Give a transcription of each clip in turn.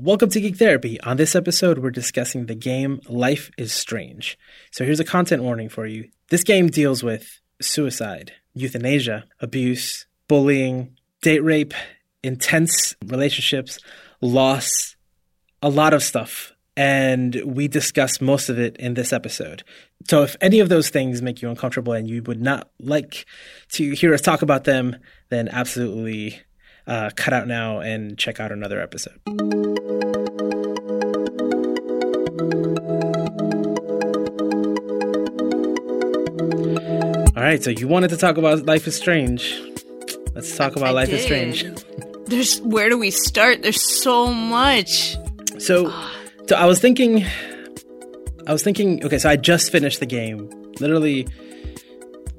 Welcome to Geek Therapy. On this episode, we're discussing the game Life is Strange. So here's a content warning for you. This game deals with suicide, euthanasia, abuse, bullying, date rape, intense relationships, loss, a lot of stuff. And we discuss most of it in this episode. So if any of those things make you uncomfortable and you would not like to hear us talk about them, then absolutely uh, cut out now and check out another episode. All right, so you wanted to talk about Life is Strange. Let's talk about I Life is. Strange. There's where do we start? There's so much. So, so I was thinking, I was thinking. Okay, so I just finished the game, literally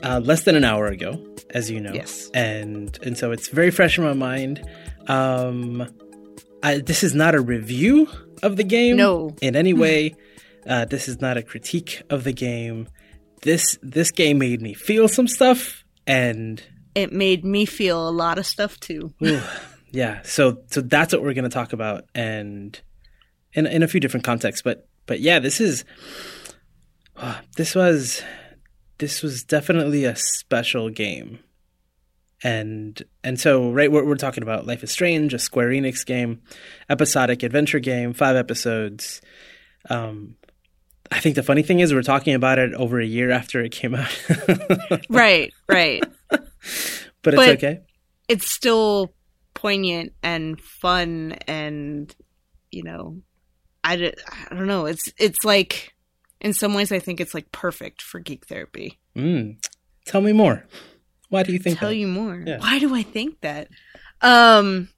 uh, less than an hour ago, as you know. Yes. and and so it's very fresh in my mind. Um, I, this is not a review of the game, No. in any way. Uh, this is not a critique of the game. This this game made me feel some stuff, and It made me feel a lot of stuff too. Ooh, yeah, so so that's what we're going to talk about, and in in a few different contexts. But but yeah, this is ah, this was this was definitely a special game, and and so right, we're, we're talking about Life is Strange, a Square Enix game, episodic adventure game, five episodes. Um, I think the funny thing is we're talking about it over a year after it came out, right, right. but it's But- okay. It's still poignant and fun and you know, I, I don't know. It's it's like in some ways I think it's like perfect for geek therapy. Mm. Tell me more. Why do you think Tell that? you more. Yeah. Why do I think that? Um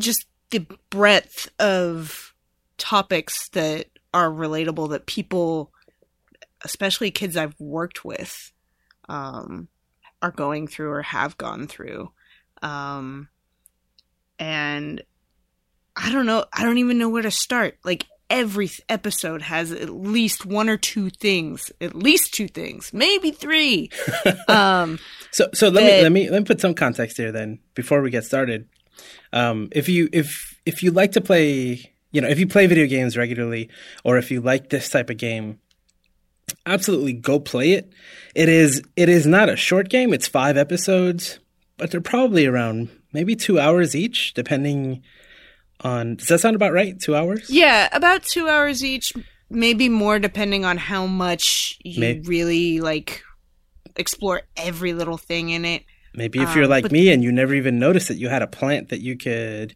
just the breadth of topics that are relatable that people especially kids I've worked with um are going through or have gone through. Um and I don't know, I don't even know where to start. Like every episode has at least one or two things, at least two things, maybe three. um So so let me let me let me put some context here then before we get started. Um, if you if if you like to play, you know, if you play video games regularly, or if you like this type of game, absolutely go play it. It is it is not a short game. It's five episodes, but they're probably around maybe two hours each, depending on. Does that sound about right? Two hours? Yeah, about two hours each, maybe more depending on how much you really like explore every little thing in it. Maybe if you're Um, like but- me and you never even noticed that you had a plant that you could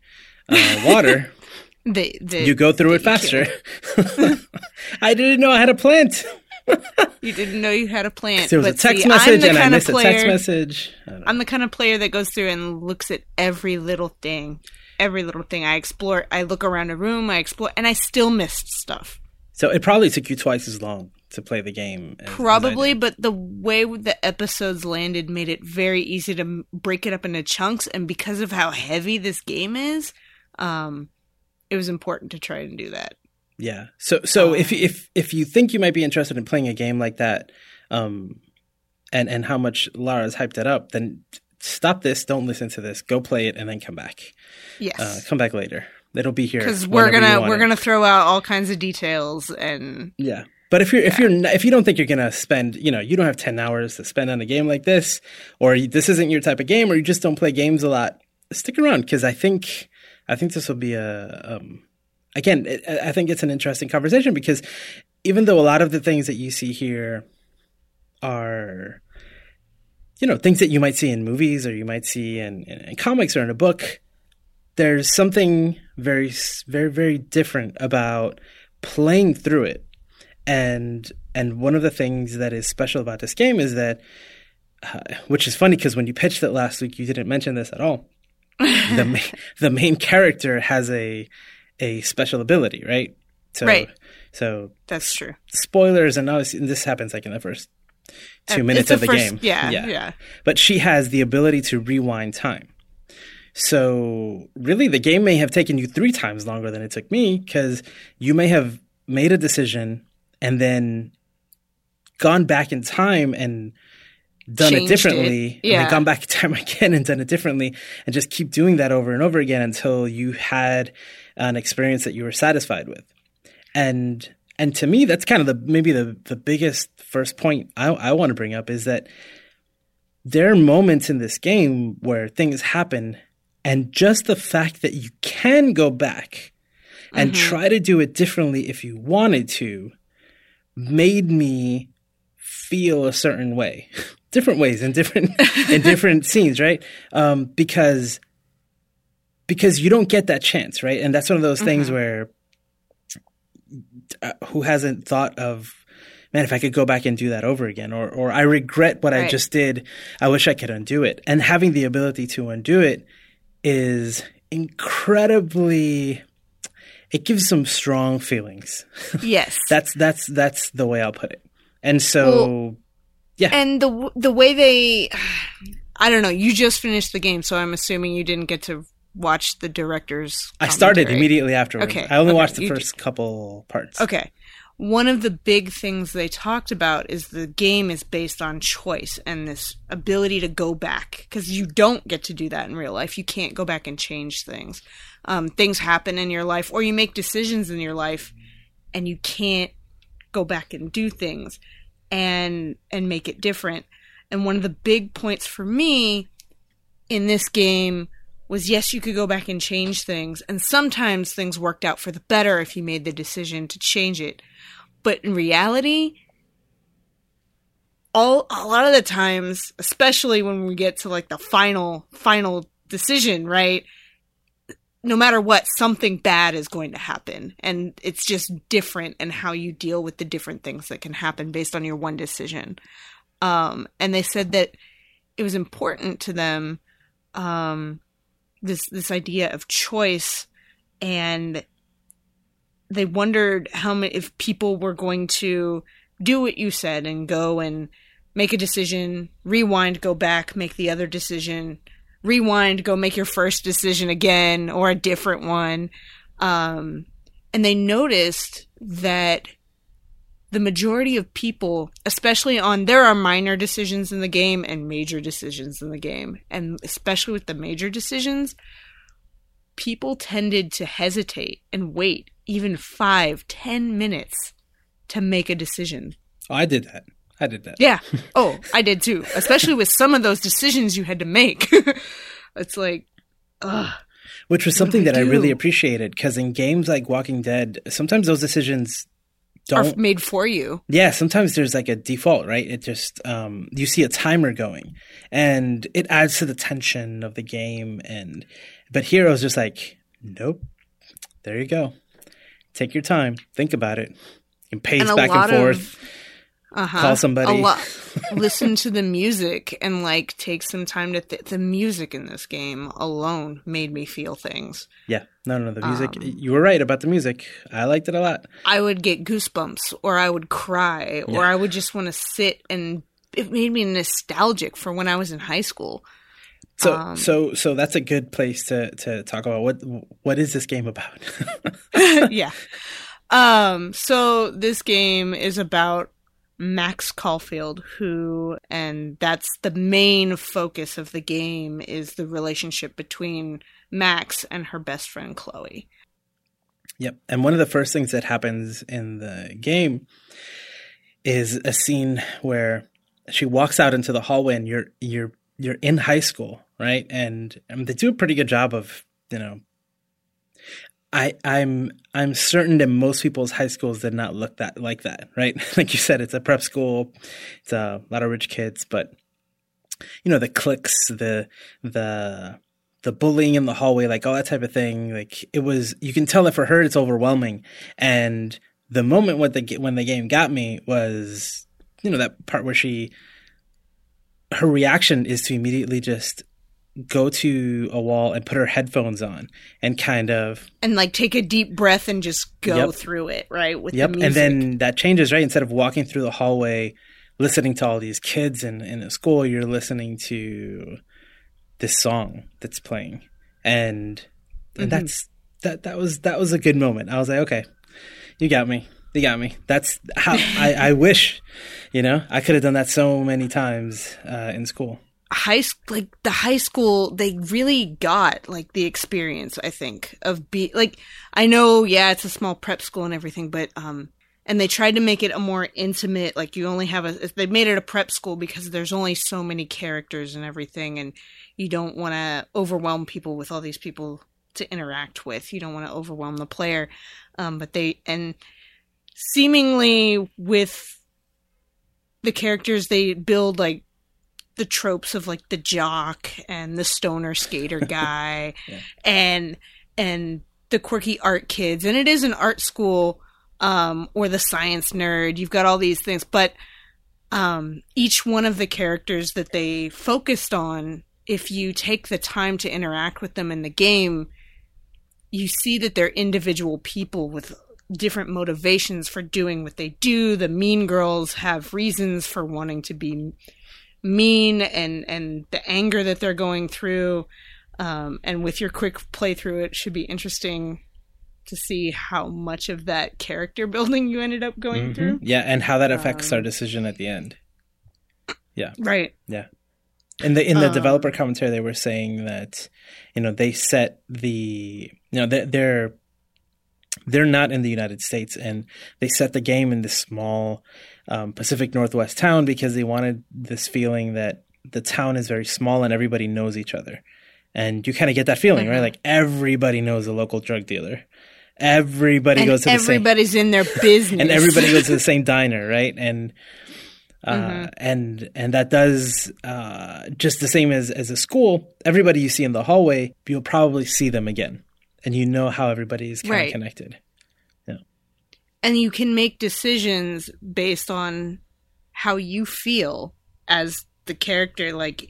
uh, water. The, the, you go through it faster. I didn't know I had a plant. You didn't know you had a plant. There was a text see, message and I missed a text message. I don't know. I'm the kind of player that goes through and looks at every little thing. Every little thing I explore, I look around a room, I explore, and I still missed stuff. So it probably took you twice as long to play the game. as- as Probably, did. but the way the episodes landed made it very easy to break it up into chunks. And because of how heavy this game is, um, it was important to try and do that. Yeah. So so Um, if if if you think you might be interested in playing a game like that, um, and and how much Lara's hyped it up, then stop this. Don't listen to this. Go play it and then come back. Yes. Uh, come back later. It'll be here because we're gonna we're it. gonna throw out all kinds of details and Yeah. But if you're if you're if you don't think you're gonna spend you know you don't have ten hours to spend on a game like this, or this isn't your type of game, or you just don't play games a lot, stick around because I think I think this will be a um, again it, I think it's an interesting conversation because even though a lot of the things that you see here are you know things that you might see in movies or you might see in, in, in comics or in a book there's something very very very different about playing through it and and one of the things that is special about this game is that uh, which is funny because when you pitched it last week you didn't mention this at all the ma- the main character has a a special ability right so Right. so that's true. spoilers and obviously this happens like in the first two minutes of the first- game Yeah, yeah, yeah. but she has the ability to rewind time. So really, the game may have taken you three times longer than it took me because you may have made a decision and then gone back in time and done it differently, it. and Yeah. then gone back in time again and done it differently, and just keep doing that over and over again until you had an experience that you were satisfied with. And and to me, that's kind of the maybe the the biggest first point I, I want to bring up is that there are moments in this game where things happen, and just the fact that you can go back and Mm-hmm. try to do it differently if you wanted to made me feel a certain way different ways in different in different scenes right um, because because you don't get that chance right and that's one of those things Mm-hmm. where uh, Uh, who hasn't thought of man if i could go back and do that over again or or i regret what i just did i wish i could undo it and having the ability to undo it is incredibly it gives some strong feelings Yes. that's that's that's the way i'll put it and so Yeah. and the the way they I don't know, you just finished the game, so I'm assuming you didn't get to watch the director's i started immediately afterwards Okay, i only okay, watched the first couple parts Okay. One of the big things they talked about is the game is based on choice and this ability to go back because you don't get to do that in real life. You can't go back and change things. Um, things happen in your life, or you make decisions in your life, and you can't go back and do things and and make it different. And one of the big points for me in this game was yes, you could go back and change things, and sometimes things worked out for the better if you made the decision to change it. But in reality, all a lot of the times, especially when we get to like the final final decision, right? No matter what, something bad is going to happen, and it's just different in how you deal with the different things that can happen based on your one decision. Um, and they said that it was important to them um, this this idea of choice and they wondered how many if people were going to do what you said and go and make a decision rewind go back make the other decision rewind go make your first decision again or a different one. Um, and they noticed that the majority of people, especially on there are minor decisions in the game and major decisions in the game, and especially with the major decisions, people tended to hesitate and wait even five, ten minutes to make a decision. oh, i did that i did that Yeah. Oh, I did too. Especially with some of those decisions you had to make. it's like, ugh. which was something I that I really appreciated because in games like Walking Dead, sometimes those decisions Are don't. made for you. yeah, sometimes there's like a default, right? It just um, you see a timer going, and it adds to the tension of the game. And but here I was just like, nope, there you go. Take your time, think about it, and pace And back and of- forth. Uh-huh. Call somebody. A lot. Listen to the music and like take some time to th- the music in this game alone made me feel things. Yeah, no, no, the music. Um, you were right about the music. I liked it a lot. I would get goosebumps or I would cry or I would just want to sit and it made me nostalgic for when I was in high school. So, Um, so, so that's a good place to to talk about what what is this game about? yeah. Um, so this game is about Max Caulfield, who, and that's the main focus of the game, is the relationship between Max and her best friend Chloe. Yep. And one of the first things that happens in the game is a scene where she walks out into the hallway and you're you're you're in high school, right? And, um they do a pretty good job of, you know, I I'm I'm certain that most people's high schools did not look that like that, right? like you said, it's a prep school, it's a lot of rich kids, but you know, the cliques, the the the bullying in the hallway, like all that type of thing. Like it was, you can tell that for her, it's overwhelming. And the moment when the when the game got me was, you know, that part where she, her reaction is to immediately just go to a wall and put her headphones on and kind of And like take a deep breath and just go Yep. through it, right? With Yep. the music. And then that changes, right? Instead of walking through the hallway, listening to all these kids in, in a school, you're listening to this song that's playing. And, and Mhm. that's, that, that was, that was a good moment. I was like, okay, you got me. You got me. That's how I, I wish, you know, I could have done that so many times, uh, in school. High like the high school they really got like the experience i think of be like i know yeah it's a small prep school and everything but um and they tried to make it a more intimate like you only have a they made it a prep school because there's only so many characters and everything and you don't want to overwhelm people with all these people to interact with. You don't want to overwhelm the player. Um but they and seemingly with the characters they build like the tropes of like the jock and the stoner skater guy Yeah. and and the quirky art kids. And it is an art school um or the science nerd. You've got all these things. But um each one of the characters that they focused on if you take the time to interact with them in the game you see that they're individual people with different motivations for doing what they do. The mean girls have reasons for wanting to be mean and and the anger that they're going through um, and with your quick playthrough it should be interesting to see how much of that character building you ended up going Mhm. through Yeah, and how that affects Um, our decision at the end. Yeah. Right Yeah. In the in the Um, developer commentary, they were saying that you know they set the you know they, they're they're not in the United States, and they set the game in this small um, Pacific Northwest town because they wanted this feeling that the town is very small and everybody knows each other, and you kind of get that feeling, right? Mhm. Like everybody knows a local drug dealer, everybody and goes to the same everybody's in their business and everybody goes to the same diner, right? And uh, Mhm. and and that does uh, just the same as as a school. Everybody you see in the hallway, you'll probably see them again, and you know how everybody is kind Right. of connected. And you can make decisions based on how you feel as the character like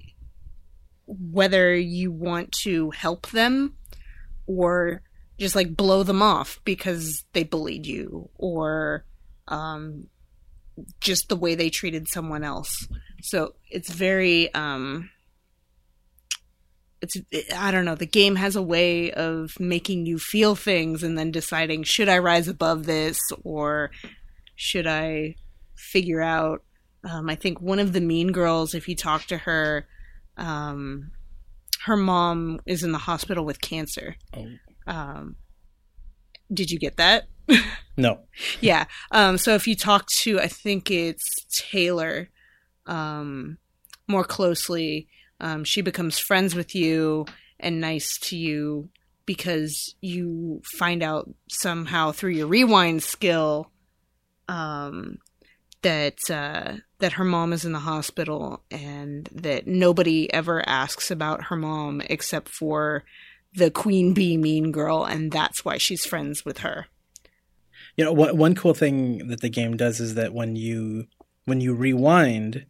whether you want to help them or just like blow them off because they bullied you or um just the way they treated someone else. So it's very um it's i don't know the game has a way of making you feel things and then deciding should i rise above this or should i figure out um, i think one of the mean girls if you talk to her um, her mom is in the hospital with cancer Oh. um, did you get that No, yeah. Um, so if you talk to, I think it's Taylor, um, more closely, um, she becomes friends with you and nice to you because you find out somehow through your rewind skill, um, that uh, that her mom is in the hospital and that nobody ever asks about her mom except for the queen bee mean girl, and that's why she's friends with her. you know one one cool thing that the game does is that when you when you rewind,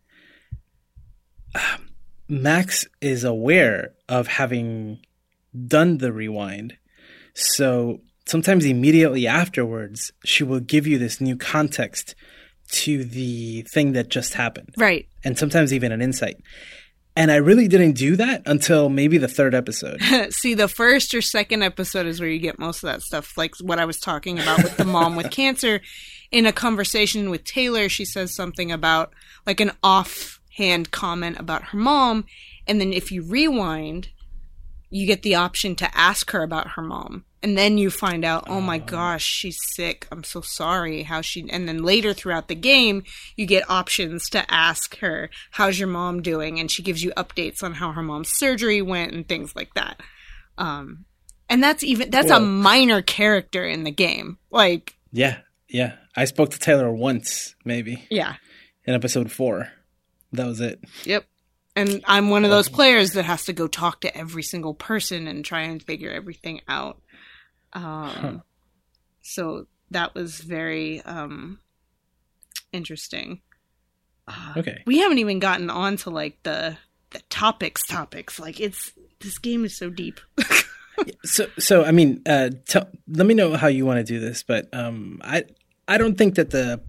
Max is aware of having done the rewind. So sometimes immediately afterwards, she will give you this new context to the thing that just happened, Right. and sometimes even an insight. And I really didn't do that until maybe the third episode. See, the first or second episode is where you get most of that stuff, like what I was talking about with the mom with cancer. In a conversation with Taylor, she says something about like an offhand comment about her mom, and then if you rewind, you get the option to ask her about her mom. And then you find out, oh my gosh, she's sick. I'm so sorry. How she, and then later throughout the game, you get options to ask her, how's your mom doing? And she gives you updates on how her mom's surgery went and things like that. Um, and that's even, that's a minor character in the game. Like, yeah, yeah. I spoke to Taylor once, maybe yeah. in episode four. That was it. Yep. And I'm one of those players that has to go talk to every single person and try and figure everything out. Um, Huh. So that was very um, interesting. Uh, Okay. We haven't even gotten on to like the the topics topics. Like it's this game is so deep. So, so I mean, uh, tell, let me know how you want to do this, but um, I, I don't think that the,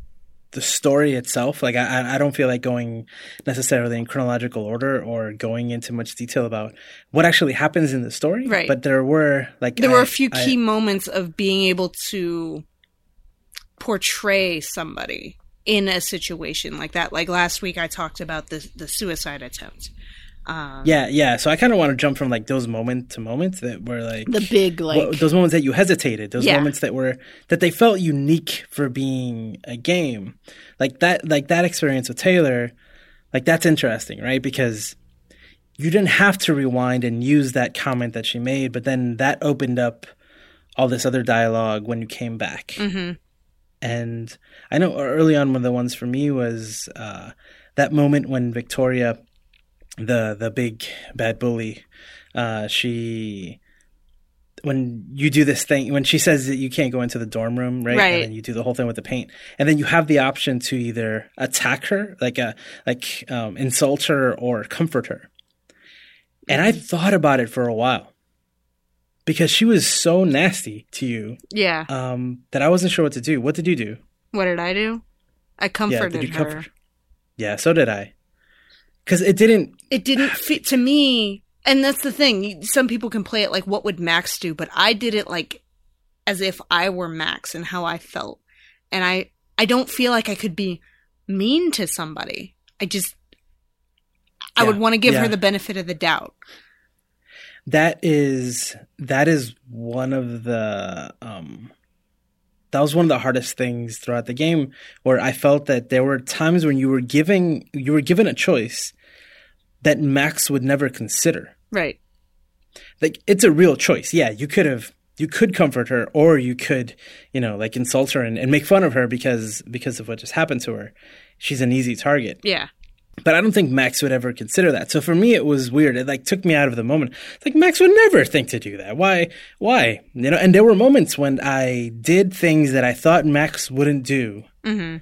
the story itself, like I, I- I don't feel like going necessarily in chronological order or going into much detail about what actually happens in the story. Right. But there were like there were a few I- key moments of being able to portray somebody in a situation like that. Like last week, I talked about the the suicide attempt. Um, Yeah, yeah. So I kind of want to jump from like those moment to moments that were like the big like Well, those moments that you hesitated, those Yeah. moments that were that they felt unique for being a game, like that, like that experience with Taylor, like that's interesting, right? Because you didn't have to rewind and use that comment that she made, but then that opened up all this other dialogue when you came back. Mhm. And I know early on, one of the ones for me was uh, that moment when Victoria, the the big bad bully, uh, she when you do this thing when she says that you can't go into the dorm room, right? Right. And then you do the whole thing with the paint, and then you have the option to either attack her, like a like um, insult her, or comfort her. And I thought about it for a while because she was so nasty to you yeah. um, that I wasn't sure what to do. What did you do? What did I do? I comforted you her. Yeah, so did I. Because it didn't. it didn't fit to me. And that's the thing. Some people can play it like what would max do? But i did it like as if i were max and how i felt. And i i don't feel like i could be mean to somebody. I just i Yeah, would want to give yeah. her the benefit of the doubt. That is that is one of the um, that was one of the hardest things throughout the game where I felt that there were times when you were giving you were given a choice that Max would never consider. right like it's a real choice. Yeah, you could have you could comfort her or you could, you know, like insult her and, and make fun of her because because of what just happened to her. She's an easy target. yeah But I don't think Max would ever consider that. So for me it was weird. It like took me out of the moment. It's like Max would never think to do that. Why why? You know, and there were moments when I did things that I thought Max wouldn't do. hmm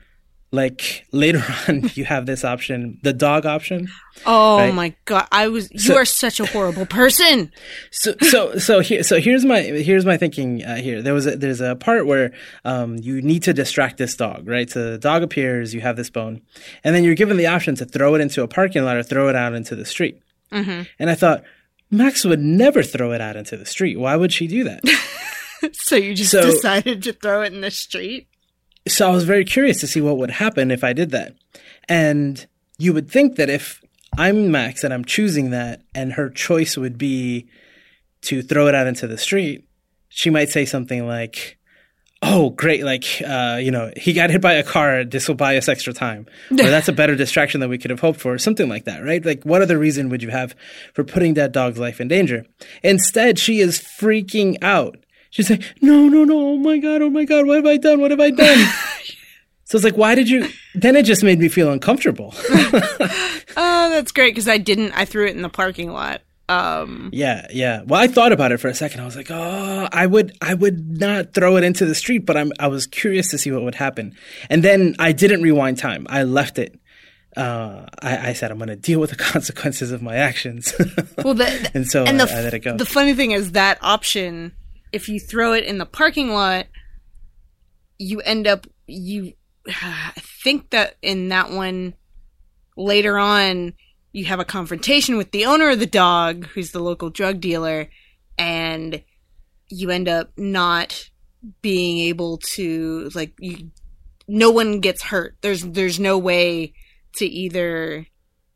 Like later on you have this option, the dog option. oh Right. my god i was you So- are such a horrible person So so so here so here's my here's my thinking uh, here. There was a, there's a part where um, you need to distract this dog, right? So the dog appears, you have this bone, and then you're given the option to throw it into a parking lot or throw it out into the street. hmm And I thought Max would never throw it out into the street. Why would she do that? so you just So- decided to throw it in the street so I was very curious to see what would happen if I did that. And you would think that if I'm Max and I'm choosing that, and her choice would be to throw it out into the street, she might say something like, "Oh, great! Like, uh, you know, he got hit by a car. This will buy us extra time, or that's a better distraction than we could have hoped for. Something like that, right? Like, what other reason would you have for putting that dog's life in danger? Instead, she is freaking out. She's like, "No, no, no! Oh my god! Oh my god! What have I done? What have I done?" So it's like, why did you? Then it just made me feel uncomfortable. oh that's great because i didn't i threw it in the parking lot um yeah, yeah. Well, I thought about it for a second. I was like, oh, I would, I would not throw it into the street, but I'm, I was curious to see what would happen. And then I didn't rewind time. I left it. Uh, I, I said I'm going to deal with the consequences of my actions, well the, and so and I, the, I let it go. the funny thing is that option if you throw it in the parking lot you end up you i think that in that one later on you have a confrontation with the owner of the dog who's the local drug dealer and you end up not being able to like you no one gets hurt. There's there's no way to either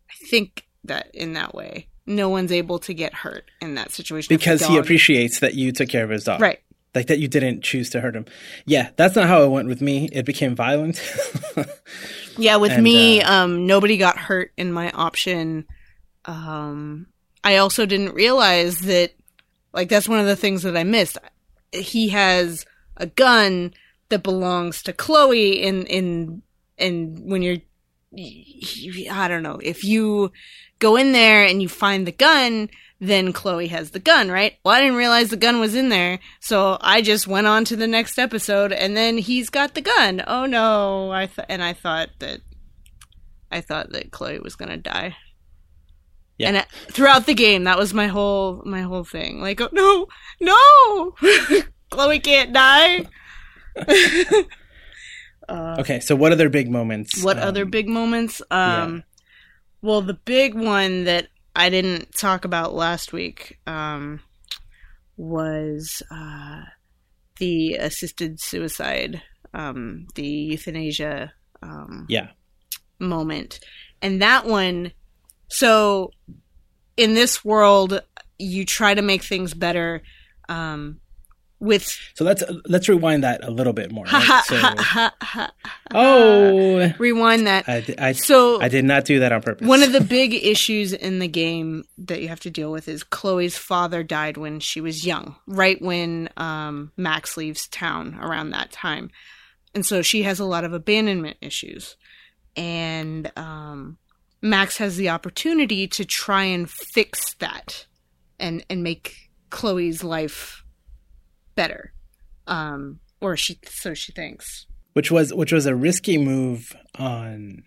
i think that in that way no one's able to get hurt in that situation because he appreciates that you took care of his dog, right Like that you didn't choose to hurt him. Yeah, that's not how it went with me. It became violent. Yeah, with And, me, uh, um, nobody got hurt in my option. Um, I also didn't realize that, like, that's one of the things that I missed. He has a gun that belongs to Chloe, in in and when you're, I don't know, if you go in there and you find the gun, then Chloe has the gun, right? Well, I didn't realize the gun was in there, so I just went on to the next episode, and then he's got the gun. Oh no! I th- and I thought that I thought that Chloe was gonna die. Yeah. And throughout the game, that was my whole my whole thing. Like, oh, no, no, Chloe can't die. uh, okay, so what other big moments? what um, other big moments? Um, well, the big one that I didn't talk about last week um, was uh, the assisted suicide, um, the euthanasia um, Yeah. moment, and that one. So in this world, you try to make things better. Um, with So let's let's rewind that a little bit more. right? So- oh, Rewind that. I, I, So I did not do that on purpose. One of the big issues in the game that you have to deal with is Chloe's father died when she was young, right when um, Max leaves town around that time. And so she has a lot of abandonment issues. And um, Max has the opportunity to try and fix that and, and make Chloe's life better. Um, or she, so she thinks. which was which was a risky move on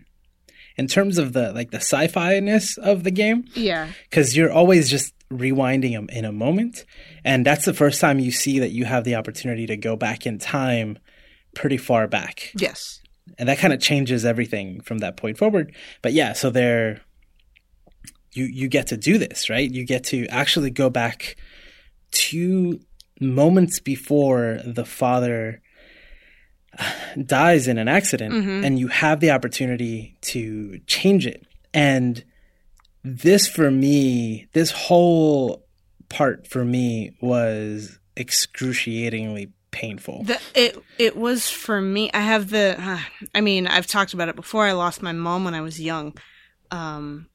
in terms of the like the sci-fi ness of the game Yeah. because you're always just rewinding them in a moment and that's the first time you see that you have the opportunity to go back in time pretty far back Yes. and that kind of changes everything from that point forward but yeah so there you you get to do this right you get to actually go back to moments before the father dies in an accident Mhm. and you have the opportunity to change it and this for me this whole part for me was excruciatingly painful The, it it was for me. I have the. Uh, I mean, I've talked about it before. I lost my mom when I was young, um,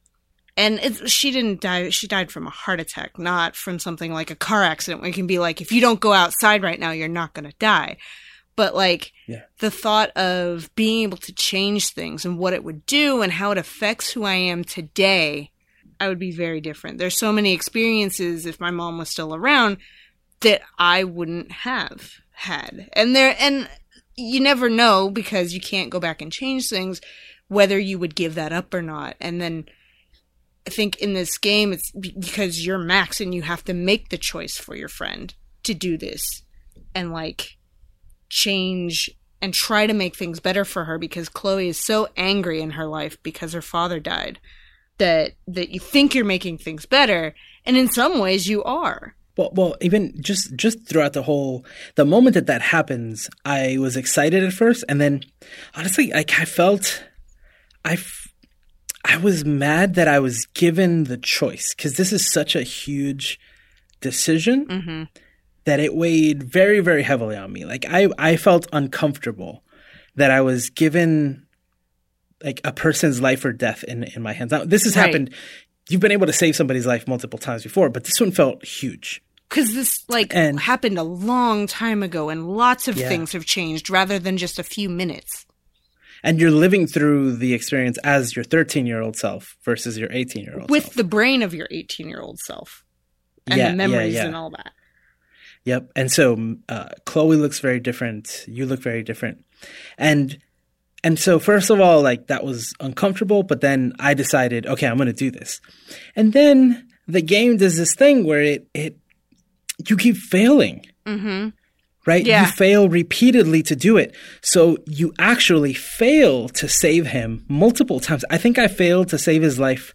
and it, she didn't die. She died from a heart attack, not from something like a car accident. Where it can be like, if you don't go outside right now, you're not going to die. But like Yeah. the thought of being able to change things and what it would do and how it affects who I am today, I would be very different. There's so many experiences if my mom was still around that I wouldn't have had. And there and you never know because you can't go back and change things whether you would give that up or not. And then I think in this game it's because you're Max and you have to make the choice for your friend to do this and like change and try to make things better for her because Chloe is so angry in her life because her father died that that you think you're making things better and in some ways you are. Well, well, even just just throughout the whole the moment that that happens, I was excited at first, and then honestly, like I felt, I, I was mad that I was given the choice because this is such a huge decision Mhm. that it weighed very very heavily on me. Like I I felt uncomfortable that I was given like a person's life or death in in my hands. Now this has Right. happened. You've been able to save somebody's life multiple times before, but this one felt huge. Because this like And- happened a long time ago, and lots of Yeah. things have changed rather than just a few minutes. And you're living through the experience as your 13 year old self versus your 18 year old with self. the brain of your 18 year old self and Yeah, the yeah, yeah. and all that. Yep. And so uh, Chloe looks very different. You look very different. And and so first of all, like that was uncomfortable, but then I decided, okay, I'm going to do this. And then the game does this thing where it it you keep failing. Mm-hmm. Right? Yeah. You fail repeatedly to do it. So you actually fail to save him multiple times. I think I failed to save his life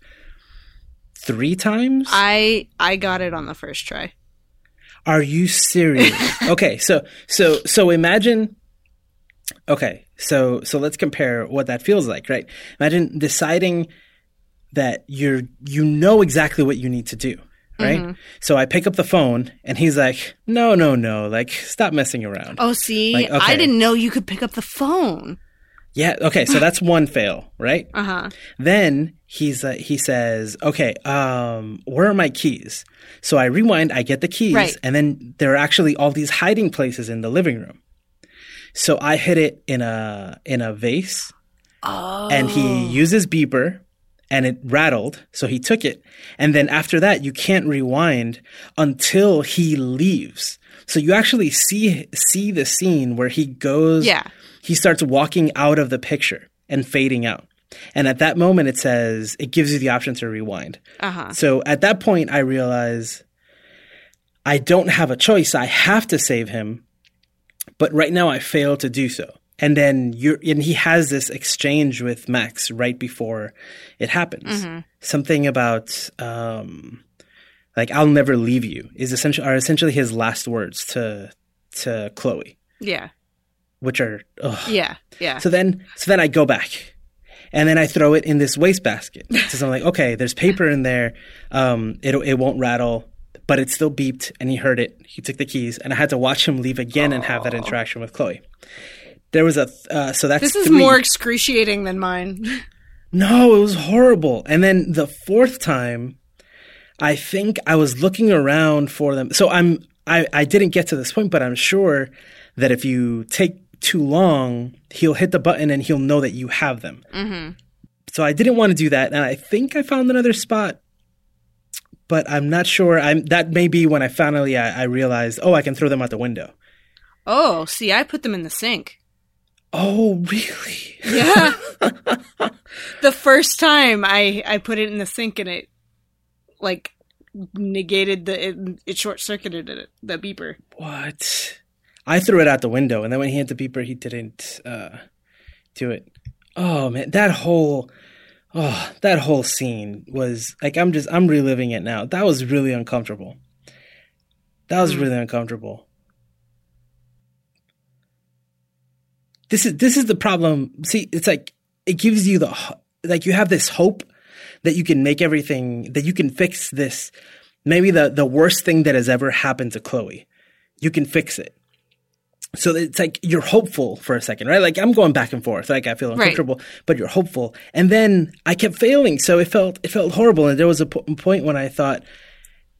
three times. I I got it on the first try. Are you serious? okay, so so so imagine Okay, so so let's compare what that feels like, right? Imagine deciding that you're you know exactly what you need to do, right? So I pick up the phone and he's like, "No, no, no, like stop messing around." Oh, see, Like, okay. I didn't know you could pick up the phone. Yeah, okay, so that's one fail, right? Uh huh. Then he's uh, he says, "Okay, um, where are my keys?" So I rewind, I get the keys, Right. and then there are actually all these hiding places in the living room. So I hid it in a in a vase, Oh. and he uses beeper, and it rattled. So he took it, and then after that, you can't rewind until he leaves. So you actually see see the scene where he goes Yeah. he starts walking out of the picture and fading out. And at that moment, it says, it gives you the option to rewind. Uh huh. So at that point, I realize I don't have a choice. I have to save him. But right now, I fail to do so. And then you're, and he has this exchange with Max right before it happens. Something about, um, like, I'll never leave you is essentially, are essentially his last words to, to Chloe, Yeah. which are, ugh, Yeah. Yeah. so then, so then I go back, and then I throw it in this wastebasket. so I'm like, okay, there's paper in there. Um, it it won't rattle, but it still beeped, and he heard it. He took the keys, and I had to watch him leave again and have that interaction with Chloe. There was a uh, so that's This is three. more excruciating than mine. No, it was horrible. And then the fourth time, I think I was looking around for them. So I'm I, I didn't get to this point, but I'm sure that if you take too long, he'll hit the button and he'll know that you have them. Mm-hmm. So I didn't want to do that, and I think I found another spot, but I'm not sure. I'm that may be when I finally I, I realized, oh, I can throw them out the window. Oh, see, I put them in the sink. Oh, really? Yeah. the first time I I put it in the sink and it like negated the it, it short circuited it, the beeper. What? I threw it out the window, and then when he hit the beeper, he didn't uh, do it. Oh man, that whole oh that whole scene was like I'm just I'm reliving it now. That was really uncomfortable. That was really uncomfortable. This is this is the problem. See, it's like it gives you the like you have this hope that you can make everything that you can fix this maybe the the worst thing that has ever happened to Chloe. You can fix it. So it's like you're hopeful for a second, right? Like I'm going back and forth. Like I feel uncomfortable, but you're hopeful. And then I kept failing, so it felt it felt horrible. And there was a po- point when I thought,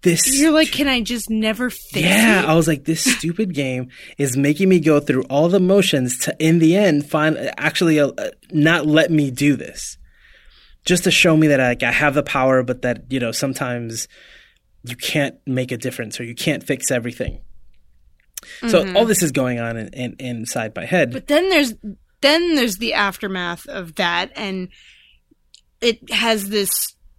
this You're like, can I just never fix yeah, it? I was like, this stupid game is making me go through all the motions to, in the end, find actually uh, uh, not let me do this, just to show me that like I have the power, but that you know sometimes you can't make a difference or you can't fix everything. So all this is going on in, in, inside my head. But then there's then there's the aftermath of that, and it has this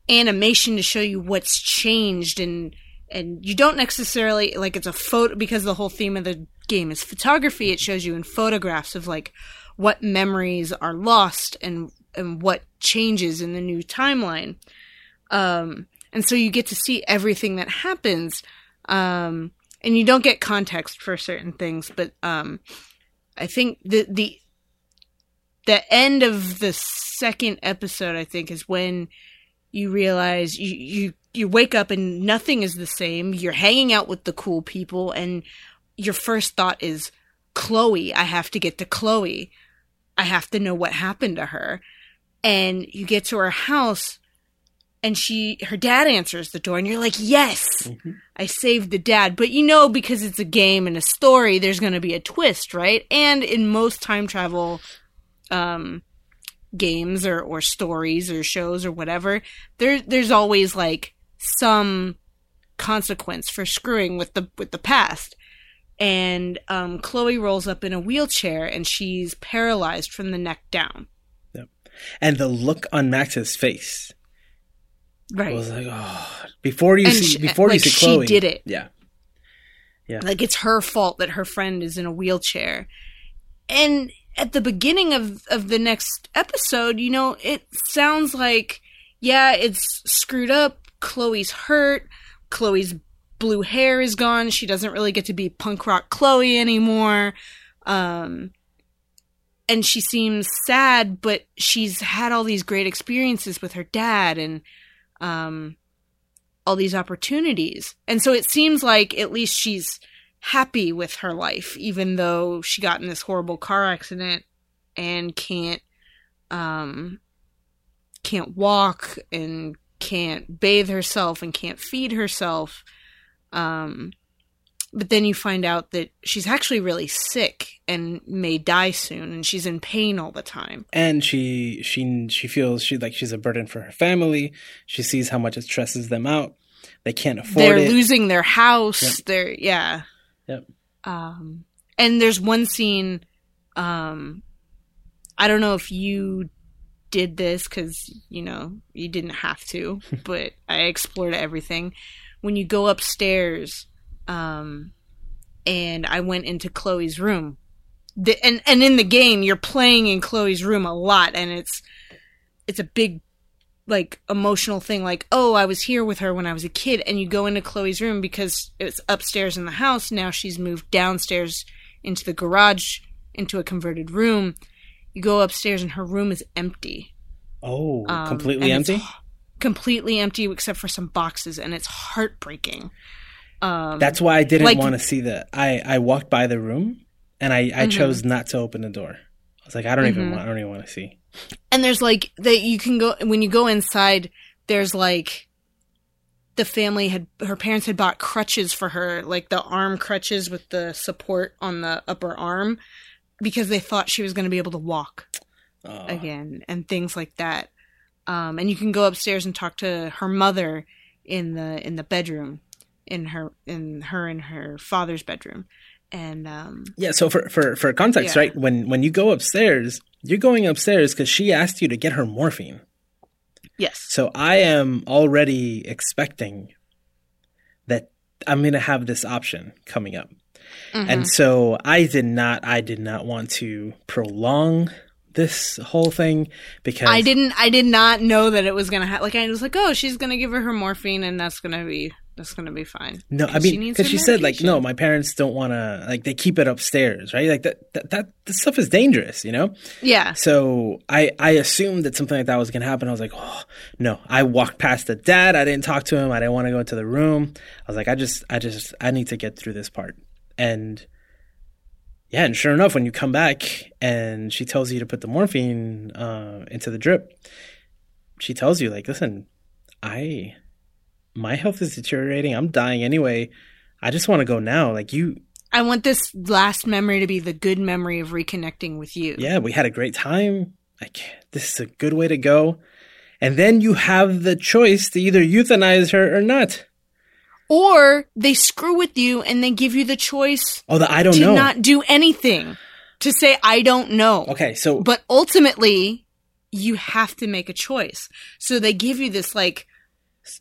animation to show you what's changed, and and you don't necessarily like it's a photo because the whole theme of the game is photography. It shows you in photographs of like what memories are lost and and what changes in the new timeline. Um, and so you get to see everything that happens. Um, and you don't get context for certain things, but um, I think the the the end of the second episode, I think, is when you realize you you you wake up and nothing is the same. You're hanging out with the cool people, and your first thought is Chloe. I have to get to Chloe. I have to know what happened to her. And you get to her house, and she her dad answers the door, and you're like, yes. I saved the dad. But you know, because it's a game and a story, there's going to be a twist, right? And in most time travel um, games or, or stories or shows or whatever, there there's always like some consequence for screwing with the with the past. And um, Chloe rolls up in a wheelchair and she's paralyzed from the neck down. Yep. And the look on Max's face Right. was like, oh, before you And see she- before you like, see she Chloe, did it. Yeah. Yeah, like it's her fault that her friend is in a wheelchair and at the beginning of of the next episode you know it sounds like yeah it's screwed up chloe's hurt chloe's blue hair is gone she doesn't really get to be punk rock chloe anymore um and she seems sad but she's had all these great experiences with her dad and um all these opportunities. And so it seems like at least she's happy with her life, even though she got in this horrible car accident and can't um can't walk and can't bathe herself and can't feed herself. Um but then you find out that she's actually really sick and may die soon and she's in pain all the time. and she she she feels she like she's a burden for her family. She sees how much it stresses them out. They can't afford they're it. losing their house. Yep. They're yeah. Yep. Um, and there's one scene. Um, I don't know if you did this because you know you didn't have to, but I explored everything. When you go upstairs, um, and I went into Chloe's room. The, and and in the game, you're playing in Chloe's room a lot, and it's it's a big like emotional thing like oh i was here with her when i was a kid and you go into chloe's room because it's upstairs in the house now she's moved downstairs into the garage into a converted room you go upstairs and her room is empty Oh, Um, completely empty. completely empty except for some boxes, and it's heartbreaking. Um, That's why I didn't like- want to see the. I I walked by the room, and I I Mhm. chose not to open the door. Was like, I don't even Mhm. want. I don't even want to see. and there's like that you can go when you go inside. There's like the family had her parents had bought crutches for her, like the arm crutches with the support on the upper arm, because they thought she was going to be able to walk. Oh. again and things like that. Um, and you can go upstairs and talk to her mother in the in the bedroom, in her in her in her father's bedroom, and um, Yeah. So for for for context, Yeah. right? When when you go upstairs, you're going upstairs because she asked you to get her morphine. yes, So I am already expecting that I'm going to have this option coming up. Mhm. And so I did not I did not want to prolong this whole thing because I didn't I did not know that it was gonna happen. Like I was like, oh, she's gonna give her her morphine, and that's gonna be that's gonna be fine. No, I she mean, because her she said like, no, my parents don't want to like they keep it upstairs, right? Like that that that this stuff is dangerous, you know. Yeah, So I I assumed that something like that was gonna happen. I was like, oh no. I walked past the dad. I didn't talk to him. I didn't want to go into the room. I was like, I just I just I need to get through this part. And yeah, and sure enough, when you come back and she tells you to put the morphine uh, into the drip, she tells you like, listen, I my health is deteriorating. I'm dying anyway. I just want to go now. Like you, I want this last memory to be the good memory of reconnecting with you. yeah, we had a great time. Like this is a good way to go. And then you have the choice to either euthanize her or not. Or they screw with you and they give you the choice Oh, the I don't to know. not do anything. To say I don't know. okay, so But ultimately, you have to make a choice. So they give you this like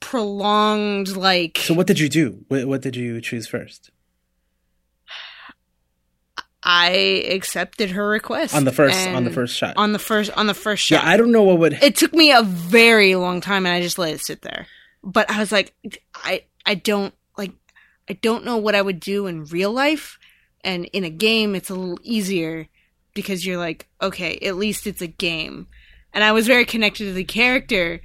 prolonged like so what did you do? What, what did you choose first? I accepted her request On the first on the first shot. on the first on the first shot. yeah. I don't know what would it took me a very long time and I just let it sit there. But I was like I I don't like I don't know what I would do in real life and in a game it's a little easier because you're like okay, at least it's a game. And I was very connected to the character,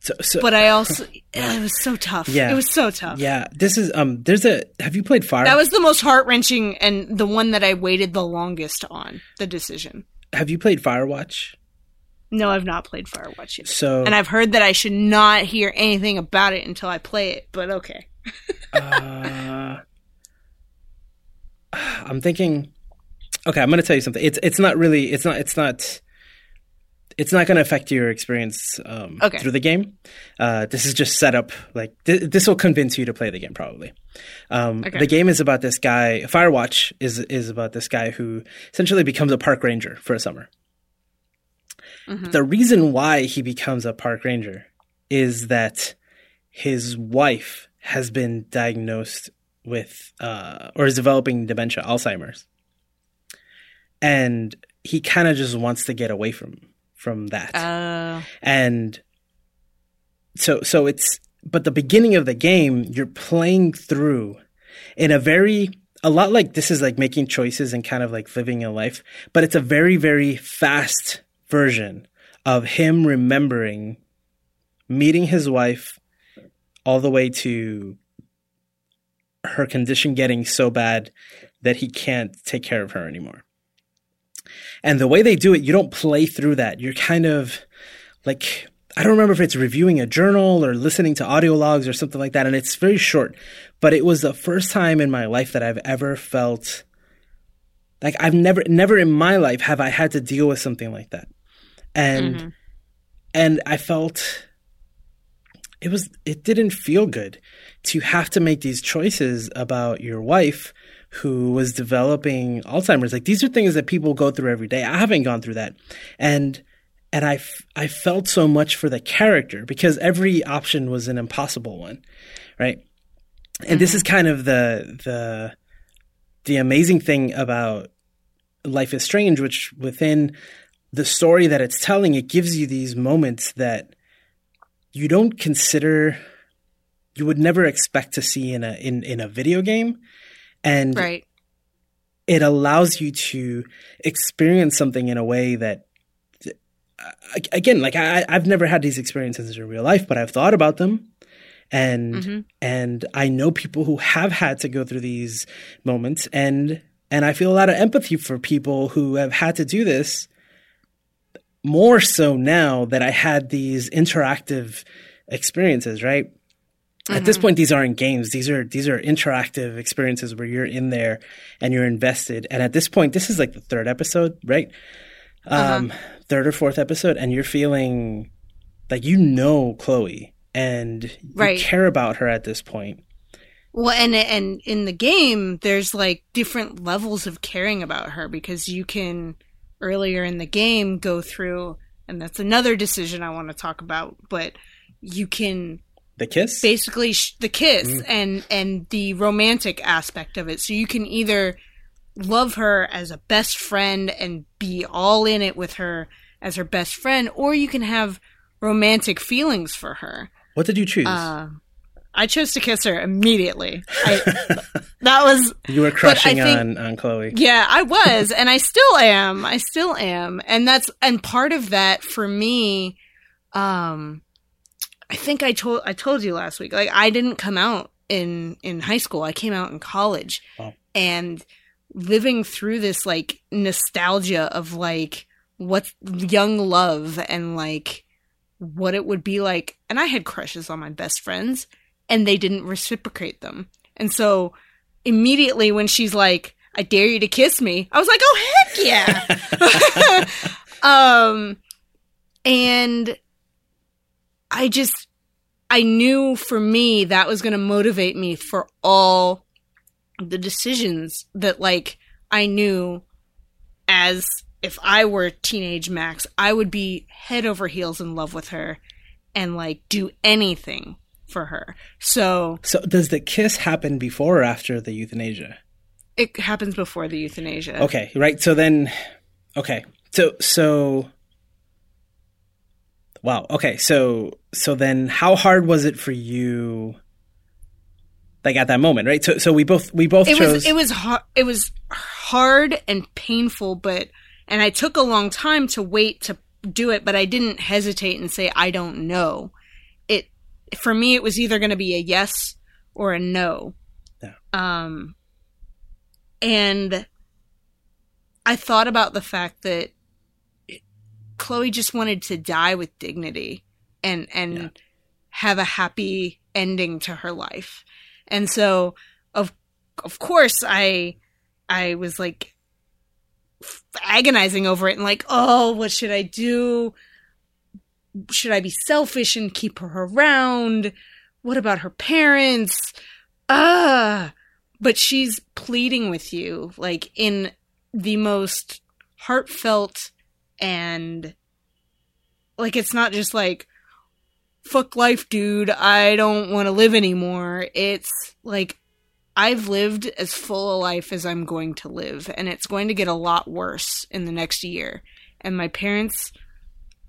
so, so but I also it was so tough. Yeah. It was so tough. yeah, this is um there's a have you played Fire? That was the most heart wrenching and the one that I waited the longest on the decision. have you played Firewatch? No, I've not played Firewatch yet. So And I've heard that I should not hear anything about it until I play it, but okay. uh, I'm thinking. Okay, I'm going to tell you something. It's it's not really. It's not. It's not. It's not going to affect your experience um, Okay. through the game. Uh, this is just set up like th- this will convince you to play the game probably. Um, Okay. The game is about this guy. Firewatch is is about this guy who essentially becomes a park ranger for a summer. Mhm. The reason why he becomes a park ranger is that his wife has been diagnosed with uh, or is developing dementia, Alzheimer's, and he kind of just wants to get away from from that. Uh, and so so it's but the beginning of the game you're playing through in a very a lot like this is like making choices and kind of like living a life but it's a very very fast version of him remembering meeting his wife all the way to her condition getting so bad that he can't take care of her anymore and the way they do it you don't play through that you're kind of like I don't remember if it's reviewing a journal or listening to audio logs or something like that, and it's very short. But it was the first time in my life that I've ever felt like I've never, never in my life have I had to deal with something like that, and Mhm. and I felt it was it didn't feel good to have to make these choices about your wife who was developing Alzheimer's. Like these are things that people go through every day. I haven't gone through that, and and I, f- I felt so much for the character because every option was an impossible one, right? And this is mm-hmm. kind of the the the amazing thing about Life is Strange, which within the story that it's telling, it gives you these moments that you don't consider you would never expect to see in a in, in a video game. And right. it allows you to experience something in a way that again, like I, I've never had these experiences in real life, but I've thought about them. And, Mm-hmm. and I know people who have had to go through these moments and, and I feel a lot of empathy for people who have had to do this more so now that I had these interactive experiences, right? At this point, these aren't games. These are these are interactive experiences where you're in there and you're invested. And at this point, this is like the third episode, right? Um, Third or fourth episode, and you're feeling like you know Chloe and you Right. care about her at this point. Well, and and in the game, there's like different levels of caring about her because you can earlier in the game go through, and that's another decision I want to talk about. But you can The kiss, basically sh- the kiss and and the romantic aspect of it. So you can either love her as a best friend and be all in it with her as her best friend, or you can have romantic feelings for her. what did you choose? Uh, I chose to kiss her immediately. I, that was you were crushing think- on on Chloe. yeah, I was, and I still am. I still am, and that's and part of that for me. Um, I think I told I told you last week. Like I didn't come out in in high school. I came out in college, Wow. and living through this like nostalgia of like what's young love and like what it would be like. And I had crushes on my best friends, and they didn't reciprocate them. And so immediately when she's like, "I dare you to kiss me," I was like, "Oh heck yeah!" um, and I just I knew for me that was going to motivate me for all the decisions that like I knew as if I were teenage Max, I would be head over heels in love with her and like do anything for her. So So does the kiss happen before or after the euthanasia? it happens before the euthanasia. Okay, right. So then, okay, so so, wow. Okay, so so then, how hard was it for you? Like at that moment, right? So so we both we both it chose. was it was hard it was hard and painful but and i took a long time to wait to do it but i didn't hesitate and say i don't know it for me it was either going to be a yes or a no Yeah. um and i thought about the fact that chloe just wanted to die with dignity and and Yeah. have a happy ending to her life and so of of course I I was like f- agonizing over it and like, oh, what should I do? Should I be selfish and keep her around? What about her parents? Ah, but she's pleading with you like in the most heartfelt and like it's not just like fuck life dude i don't want to live anymore it's like I've lived as full a life as I'm going to live, and it's going to get a lot worse in the next year. And my parents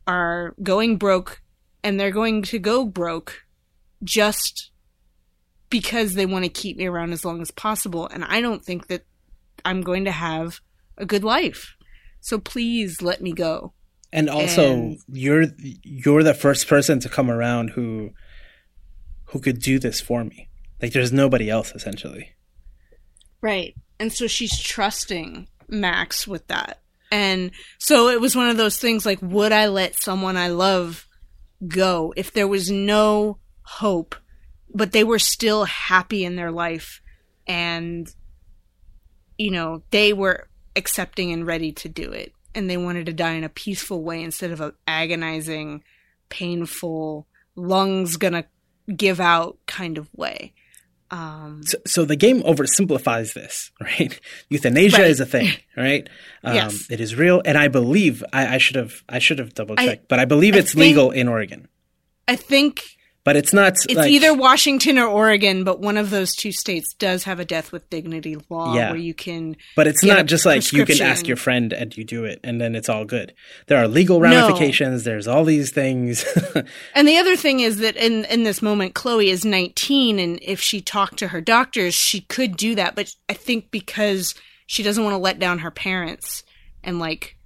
are going broke, and they're going to go broke just because they want to keep me around as long as possible. And I don't think that I'm going to have a good life. So please let me go. and also, and- you're you're the first person to come around who who could do this for me. Like, there's nobody else essentially. Right. And so she's trusting Max with that. And so it was one of those things like, would I let someone I love go if there was no hope, but they were still happy in their life and, you know, they were accepting and ready to do it. And they wanted to die in a peaceful way instead of a agonizing, painful, lungs gonna give out kind of way. Um, So, so the game oversimplifies this, right? Euthanasia Right. is a thing, right? Um, Yes. It is real, and I believe I, I should have I should have double checked, but I believe I it's think- legal in Oregon. I think But it's not. It's like, either Washington or Oregon, but one of those two states does have a death with dignity law Yeah. where you can. But it's not just like you can ask your friend and you do it, and then it's all good. There are legal ramifications. There's all these things. And the other thing is that in in this moment, Chloe is 19, and if she talked to her doctors, she could do that. But I think because she doesn't want to let down her parents and like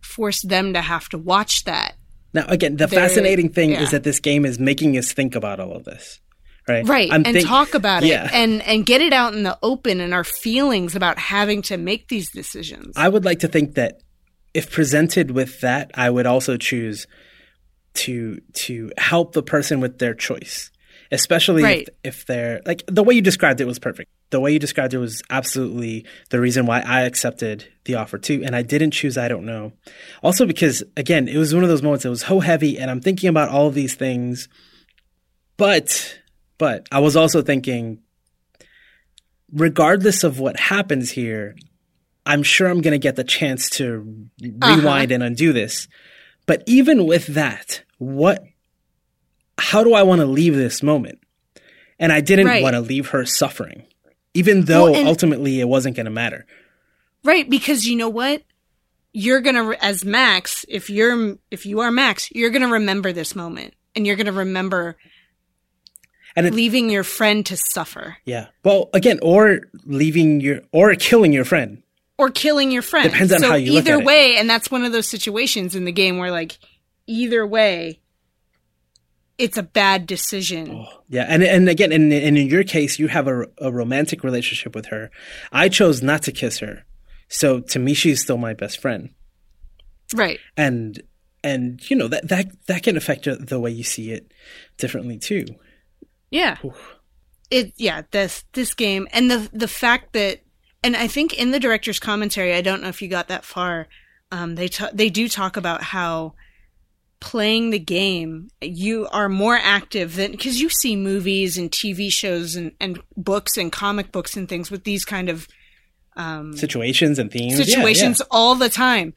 force them to have to watch that. Now, again, the fascinating thing yeah. is that this game is making us think about all of this, right? Right. I'm and think- talk about yeah. it and and get it out in the open and our feelings about having to make these decisions. I would like to think that if presented with that, I would also choose to to help the person with their choice, especially Right. if, if they're like the way you described it was perfect. The way you described it was absolutely the reason why I accepted the offer too, and I didn't choose I don't know. Also because again, it was one of those moments that was so heavy, and I'm thinking about all of these things, but but I was also thinking, regardless of what happens here, I'm sure I'm going to get the chance to uh-huh. rewind and undo this. But even with that, what, how do I want to leave this moment? And I didn't Right. want to leave her suffering, even though Well, ultimately it wasn't going to matter. Right, because you know what? You're going to as Max, if you're if you are Max, you're going to remember this moment and you're going to remember And it, leaving your friend to suffer yeah. Well, again, or leaving your, or killing your friend. or killing your friend. Depends on so how you look either at it. way, and that's one of those situations in the game where like either way it's a bad decision. Yeah, and and again, and, and in your case, you have a, a romantic relationship with her. I chose not to kiss her, so to me, she's still my best friend. Right. And and you know that that that can affect the way you see it differently too. Yeah. It yeah, this this game and the the fact that and I think in the director's commentary, I don't know if you got that far. Um, they ta- they do talk about how playing the game you are more active than because you see movies and TV shows and, and books and comic books and things with these kind of Situations and themes, Yeah, situations all the time.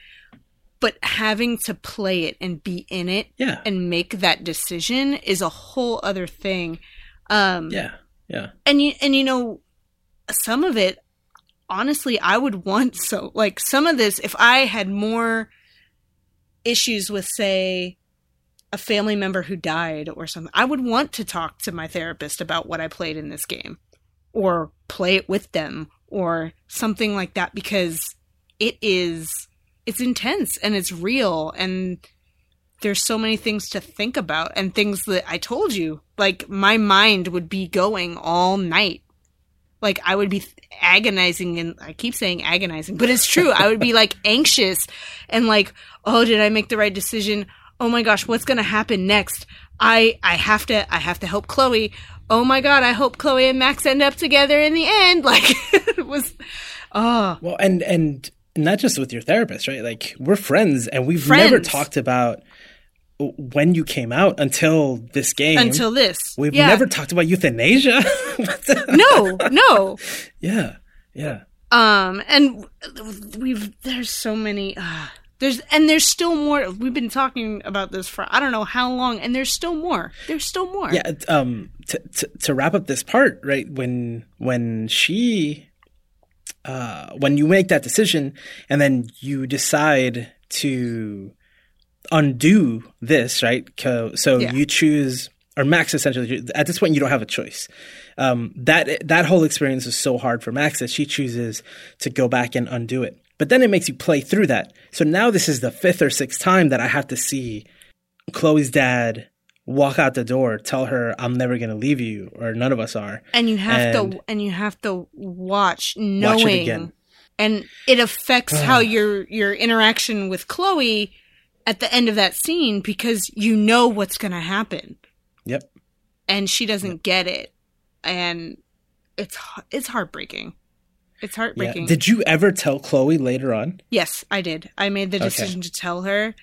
But having to play it and be in it Yeah, and make that decision is a whole other thing. Um, yeah, yeah, yeah. and you and you know some of it honestly i would want so like some of this if i had more issues with say a family member who died or something i would want to talk to my therapist about what i played in this game or play it with them or something like that because it is it's intense and it's real and there's so many things to think about and things that I told you. Like my mind would be going all night. Like I would be agonizing and I keep saying agonizing, but it's true. I would be like anxious and like, oh, did I make the right decision? Oh my gosh, what's going to happen next? I I have to I have to help Chloe. Oh my god, I hope Chloe and Max end up together in the end. Like it was oh, Well, and and not just with your therapist, right? Like we're friends, and we've never talked about when you came out until this game. until this. we've yeah. never talked about euthanasia. No, no. yeah, yeah. Um, and we've there's so many. Uh, there's and there's still more. We've been talking about this for I don't know how long, and there's still more. There's still more. Yeah, um, to, to to wrap up this part, right? When when she, uh, when you make that decision, and then you decide to undo this, right? So Yeah. you choose, or Max essentially. At this point, you don't have a choice. Um, that that whole experience is so hard for Max that she chooses to go back and undo it. But then it makes you play through that. So now this is the fifth or sixth time that I have to see Chloe's dad walk out the door, tell her I'm never going to leave you, or none of us are. and you have And- to and you have to watch knowing Watch it again. and it affects how your your interaction with Chloe at the end of that scene because you know what's going to happen, Yep. and she doesn't get it, and it's it's heartbreaking. It's Yeah. heartbreaking. Did you ever tell Chloe later on? yes, I did. I made the decision to tell her.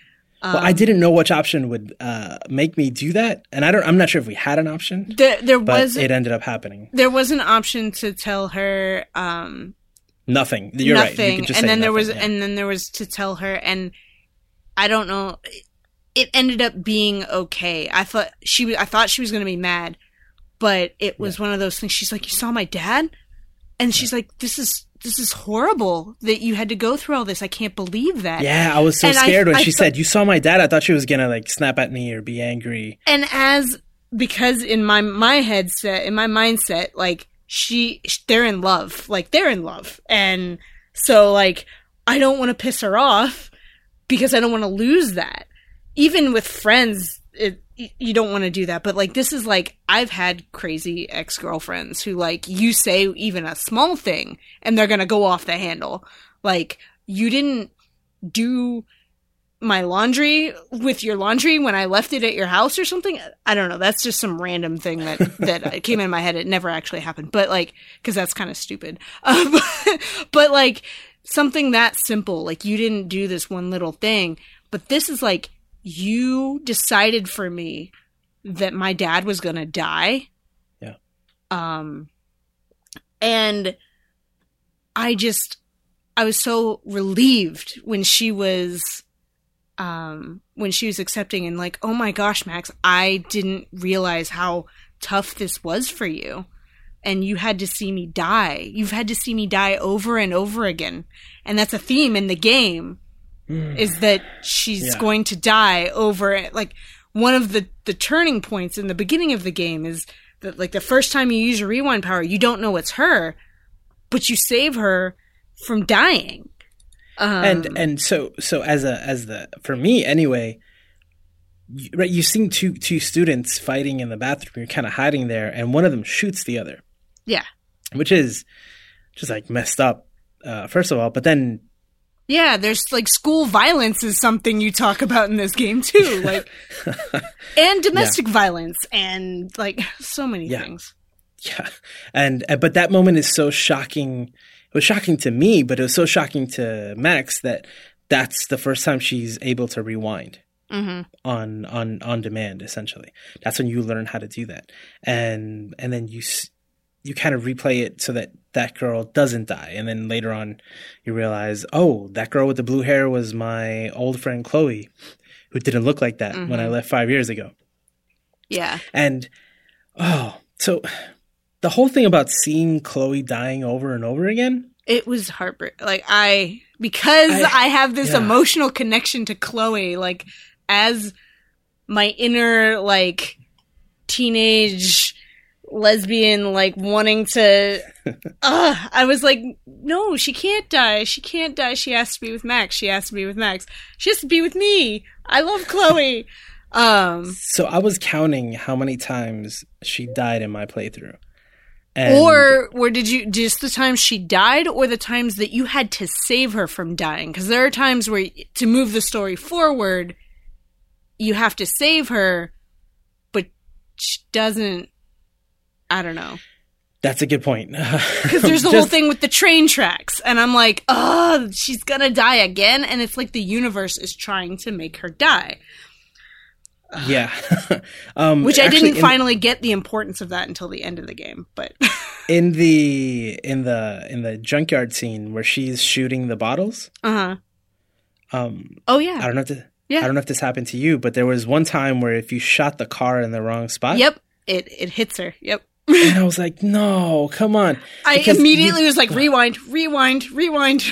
well, I didn't know which option would uh, make me do that, and I don't. I'm not sure if we had an option, There, there but was it ended up happening. there was an option to tell her um, Nothing. You're right. You nothing, could just and then there was yeah. and then there was to tell her, and I don't know. It ended up being okay. I thought she. I thought she was going to be mad, but it was one of those things. She's like, "You saw my dad," and she's like, "This is this is horrible that you had to go through all this. I can't believe that." Yeah, I was so And I- scared when I she thought- said, "You saw my dad." I thought she was gonna like snap at me or be angry. and as because in my my headset in my mindset like she they're in love like they're in love and so like i don't want to piss her off because I don't want to lose that. Even with friends, it, you don't want to do that. But like, this is like, I've had crazy ex girlfriends who like, you say even a small thing and they're going to go off the handle. Like, you didn't do my laundry with your laundry when I left it at your house or something. I don't know. That's just some random thing that that came in my head. It never actually happened, but like because that's kind of stupid. Uh, but, but like something that simple, like you didn't do this one little thing, but this is like you decided for me that my dad was gonna die. Yeah. Um, and I just I was so relieved when she was um when she was accepting and like, "Oh my gosh, Max, I didn't realize how tough this was for you." And you had to see me die. You've had to see me die over and over again. And that's a theme in the game Mm. is that she's Yeah. going to die over it. like one of the the turning points in the beginning of the game is that like the first time you use your rewind power, you don't know it's her, but you save her from dying. Um, and and so so as a as the for me anyway you, right you've seen two two students fighting in the bathroom you're kind of hiding there and one of them shoots the other yeah, which is just like messed up uh, first of all but then yeah. There's like school violence is something you talk about in this game too, like and domestic violence and like so many Yeah. things. yeah and uh, but that moment is so shocking it was shocking to me but it was so shocking to max that that's the first time she's able to rewind hmm on on on demand essentially that's when you learn how to do that and and then you you kind of replay it so that that girl doesn't die and then later on you realize oh that girl with the blue hair was my old friend chloe who didn't look like that when i Mhm. left five years ago Yeah, and oh so the whole thing about seeing chloe dying over and over again it was heartbreaking. Like I because I, I- have this yeah. emotional connection to Chloe, like as my inner like teenage lesbian like wanting to uh I was like no she can't die. She can't die. She has to be with Max. She has to be with Max. She has to be with me. I love Chloe. Um so i was counting how many times she died in my playthrough. And or or did you just the times she died or the times that you had to save her from dying? Because there are times where to move the story forward you have to save her but she doesn't i don't know That's a good point. because there's the whole thing with the train tracks and i'm like oh she's gonna die again and it's like the universe is trying to make her die Yeah. um, which i didn't in, finally get the importance of that until the end of the game but in the in the in the junkyard scene where she's shooting the bottles. uh-huh Um, oh I don't know if this, Yeah. I don't know if this happened to you, but there was one time where if you shot the car in the wrong spot, yep it it hits her yep and I was like, no, come on. I Because immediately you- was like, rewind, rewind, rewind.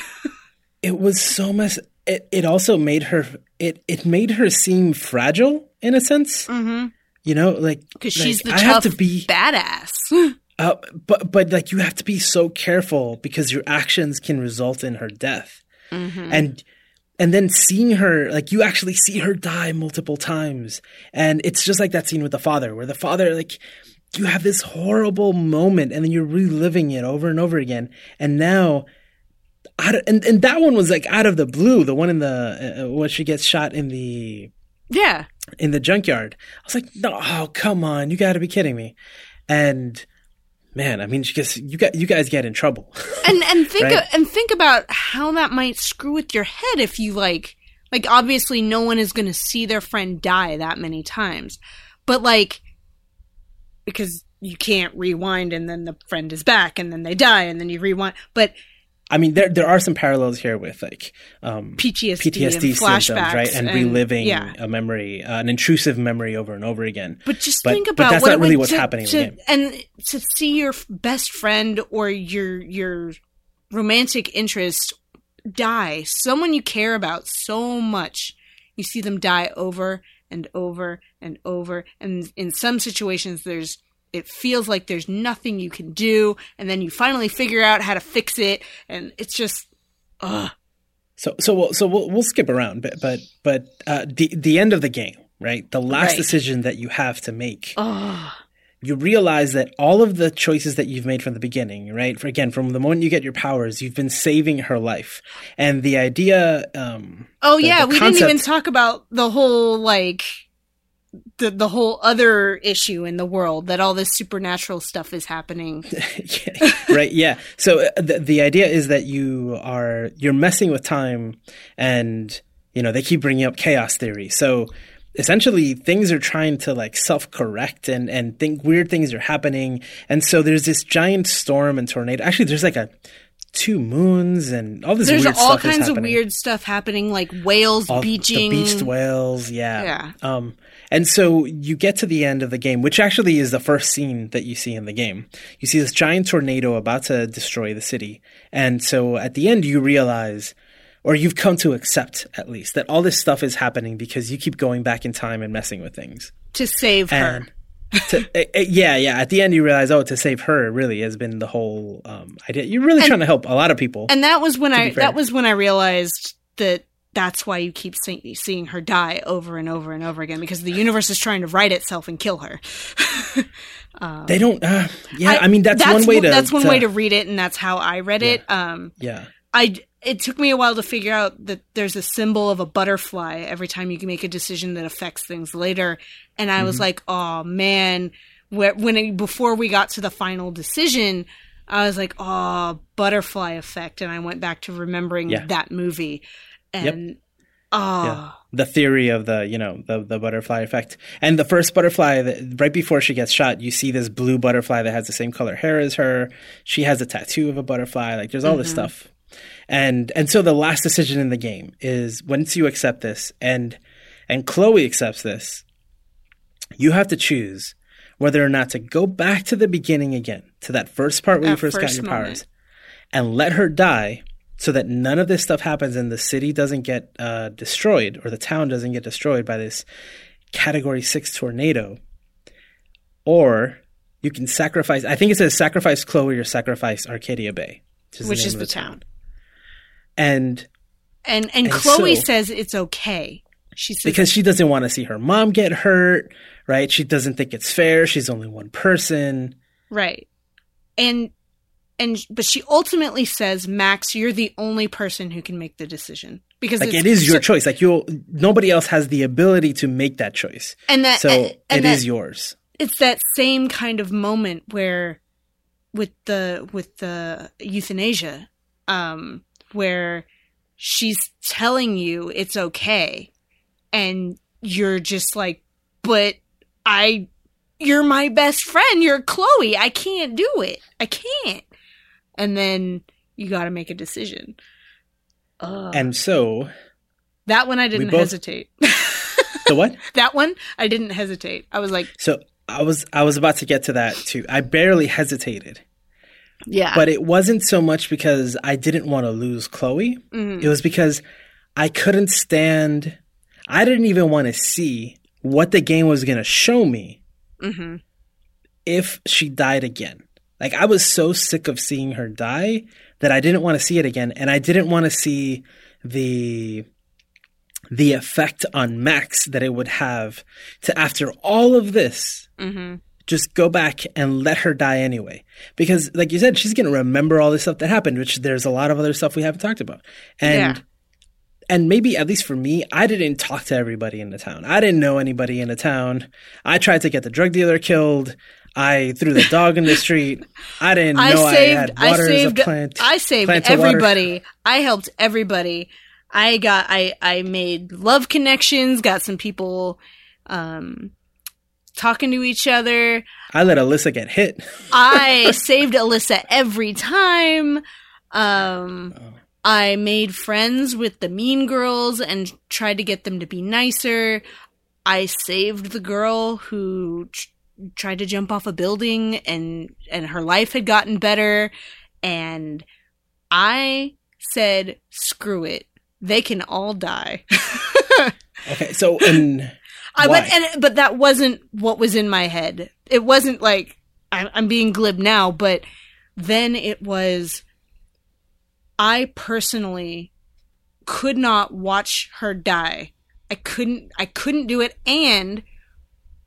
It was so mess. It it also made her it it made her seem fragile in a sense. Mm-hmm. You know, like Because like, she's the I tough have to be badass. Uh, but but like you have to be so careful because your actions can result in her death, mm-hmm. and and then seeing her like you actually see her die multiple times, and it's just like that scene with the father where the father like you have this horrible moment and then you're reliving it over and over again, and now. Out of, and and that one was like out of the blue. The one in the uh, when she gets shot in the Yeah. in the junkyard. I was like, no, oh, come on, you got to be kidding me. And man, I mean, because you got you guys get in trouble. And and think Right. and think about how that might screw with your head if you like like obviously no one is going to see their friend die that many times. But like because you can't rewind and then the friend is back and then they die and then you rewind. But I mean, there there are some parallels here with like um, PTSD, PTSD and symptoms, flashbacks right, and, reliving yeah. a memory, uh, an intrusive memory over and over again. But just But- think but about that's what not really what's to- happening in to- the game. and to see your best friend or your your romantic interest die, someone you care about so much, you see them die over and over and over, and in some situations, there's it feels like there's nothing you can do, and then you finally figure out how to fix it, and it's just, ugh. So so we'll, so we'll we'll skip around, but but but uh, the the end of the game, right? The last Right. decision that you have to make. Oh, you realize that all of the choices that you've made from the beginning, right? For, again, from the moment you get your powers, you've been saving her life. And the idea, um, oh The- yeah, the we didn't even talk about the whole like the the whole other issue in the world that all this supernatural stuff is happening. yeah, right? Yeah. So uh, the the idea is that you are you're messing with time, and you know they keep bringing up chaos theory. So essentially, things are trying to like self correct, and and think weird things are happening, and so there's this giant storm and tornado. Actually, there's like a two moons and all this There's weird all stuff is kinds of weird stuff happening, like whales all beaching. the beached whales yeah Yeah. um and so you get to the end of the game which actually is the first scene that you see in the game you see this giant tornado about to destroy the city and so at the end you realize or you've come to accept at least that all this stuff is happening because you keep going back in time and messing with things to save her. to, eh, eh, yeah yeah at the end you realize oh to save her really has been the whole um idea you're really trying to help a lot of people And that was when I that was when I realized that that's why you keep see- seeing her die over and over and over again because the universe is trying to right itself and kill her. they don't uh, yeah I, mean that's, one way to that's one to- way to read it, and that's how I read it. Um, yeah I it took me a while to figure out that there's a symbol of a butterfly every time you can make a decision that affects things later, and I Mm-hmm. was like, oh man, when it, before we got to the final decision. I was like, "Oh, butterfly effect," and I went back to remembering Yeah. that movie, and oh, Yeah. the theory of the you know the the butterfly effect. And the first butterfly that right before she gets shot you see this blue butterfly that has the same color hair as her. She has a tattoo of a butterfly. Like there's all this stuff and and so the last decision in the game is once you accept this and and chloe accepts this you have to choose whether or not to go back to the beginning again to that first part where you That first got your moment. powers and let her die so that none of this stuff happens and the city doesn't get uh, destroyed or the town doesn't get destroyed by this category six tornado. Or you can sacrifice, I think it says sacrifice Chloe or sacrifice Arcadia Bay, which is of the town. And And and, And Chloe so- says it's okay. She says because she doesn't want to see her mom get hurt, right? She doesn't think it's fair. She's only one person. right, and and but she ultimately says, Max, you're the only person who can make the decision because Like it is your so- choice. Like you'll, nobody else has the ability to make that choice. and that So and, and is that- yours. it's that same kind of moment where with the with the euthanasia um where she's telling you it's okay. And you're just like but i you're my best friend. You're chloe. I can't do it. I can't. And then you got to make a decision. Ugh. And so that one i didn't both- hesitate. The what? that one i didn't hesitate. I was like So I was I was about to get to that too. I barely hesitated, yeah but it wasn't so much because I didn't want to lose Chloe. Mhm. It was because I couldn't stand. I didn't even want to see what the game was going to show me hmm if she died again. Like I was so sick of seeing her die that I didn't want to see it again, and I didn't want to see the the effect on Max that it would have to after all of this hmm just go back and let her die anyway. Because, like you said, she's going to remember all this stuff that happened, which there's a lot of other stuff we haven't talked about. And Yeah. and maybe at least for me, I didn't talk to everybody in the town. I didn't know anybody in the town. I tried to get the drug dealer killed. I threw the dog in the street. I didn't I know saved. I had I, water saved. as a plant. I saved plant water. everybody. I helped everybody. I got. I. I made love connections. Got some people, um, talking to each other. I let Alyssa get hit. I saved Alyssa every time. Um, Oh. I made friends with the mean girls and tried to get them to be nicer. I saved the girl who tr- tried to jump off a building and and her life had gotten better and I said screw it. They can all die. Okay, so and I Why? but and but that wasn't what was in my head. It wasn't like I'm, I'm being glib now, but then it was. I personally could not watch her die. I couldn't I couldn't do it and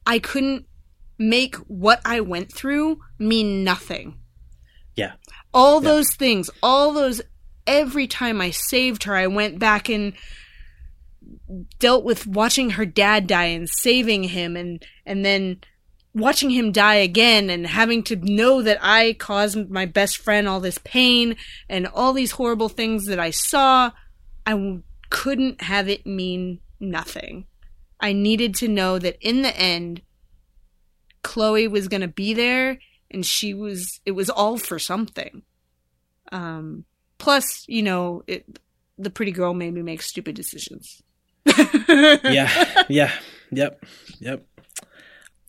I couldn't make what I went through mean nothing. Yeah. All Yeah. those things, all those every time I saved her, I went back and dealt with watching her dad die and saving him and and then watching him die again and having to know that I caused my best friend all this pain and all these horrible things that I saw, I w- couldn't have it mean nothing. I needed to know that in the end, Chloe was going to be there and she was, it was all for something. Um, plus, you know, it, the pretty girl made me make stupid decisions. yeah, yeah, yep, yep,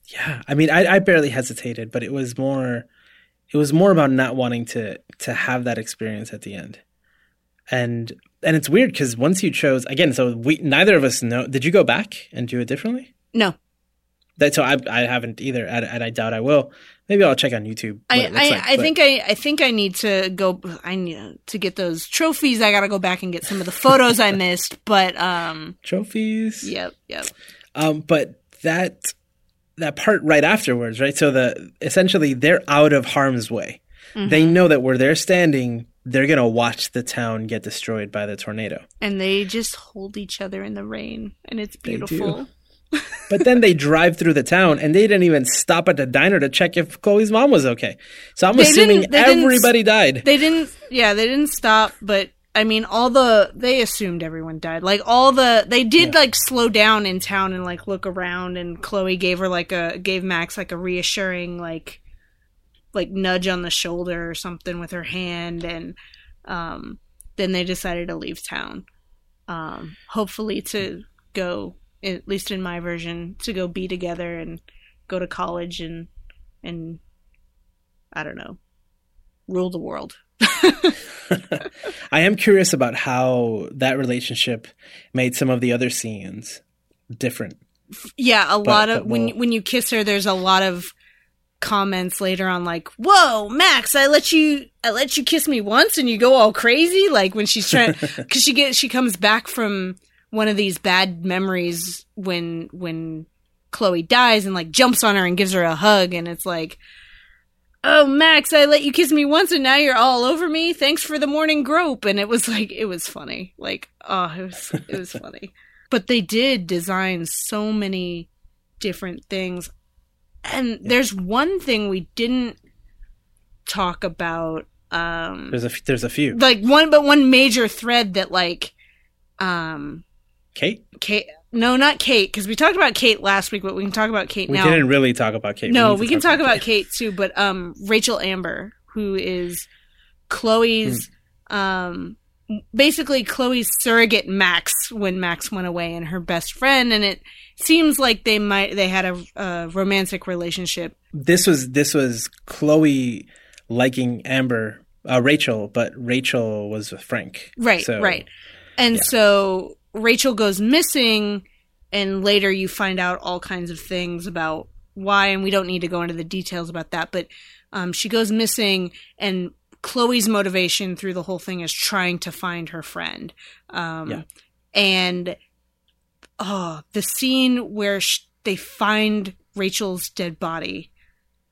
yeah. I mean, I, I barely hesitated, but it was more, it was more about not wanting to to have that experience at the end, and and it's weird because once you chose again, so we neither of us know. Did you go back and do it differently? No, That so I I haven't either, and, and I doubt I will. Maybe I'll check on YouTube. I, I, like, I think I, I think I need to go. I need to get those trophies. I got to go back and get some of the photos I missed. But um, trophies. yep, yep. Um, but that that part right afterwards, right? So the essentially they're out of harm's way. Mm-hmm. They know that where they're standing, they're gonna watch the town get destroyed by the tornado. And they just hold each other in the rain, and it's beautiful. But then they drive through the town and they didn't even stop at the diner to check if Chloe's mom was okay. So I'm They assuming didn't- they didn't- everybody died. They didn't. Yeah, they didn't stop. But I mean, all the they assumed everyone died. Like all the they did Yeah. like slow down in town and like look around. And Chloe gave her like a gave Max like a reassuring like like nudge on the shoulder or something with her hand. And um, then they decided to leave town. Um, hopefully to go at least in my version to go be together and go to college and and I don't know rule the world. I am curious about how that relationship made some of the other scenes different. Yeah, a lot of but when we'll- when you kiss her, there's a lot of comments later on like, "Whoa, Max, I let you I let you kiss me once and you go all crazy." Like when she's trying cuz she gets she comes back from one of these bad memories when when Chloe dies and like jumps on her and gives her a hug and it's like Oh Max, I let you kiss me once and now you're all over me. Thanks for the morning grope. And it was like it was funny. Like, oh, it was it was funny. But they did design so many different things. And there's one thing we didn't talk about um There's a f- there's a few. like one but one major thread that like um Kate, Kate no not Kate because we talked about Kate last week but we can talk about Kate we now We didn't really talk about Kate. no to we can talk about Kate. Kate too but um Rachel Amber who is Chloe's um basically Chloe's surrogate Max when Max went away and her best friend and it seems like they might they had a, a romantic relationship This was this was Chloe liking Amber, uh, Rachel, but Rachel was with Frank. Right, So- right. And yeah. so Rachel goes missing, and later you find out all kinds of things about why, and we don't need to go into the details about that, but um, she goes missing, and Chloe's motivation through the whole thing is trying to find her friend. Um, Yeah. And oh, the scene where sh- they find Rachel's dead body.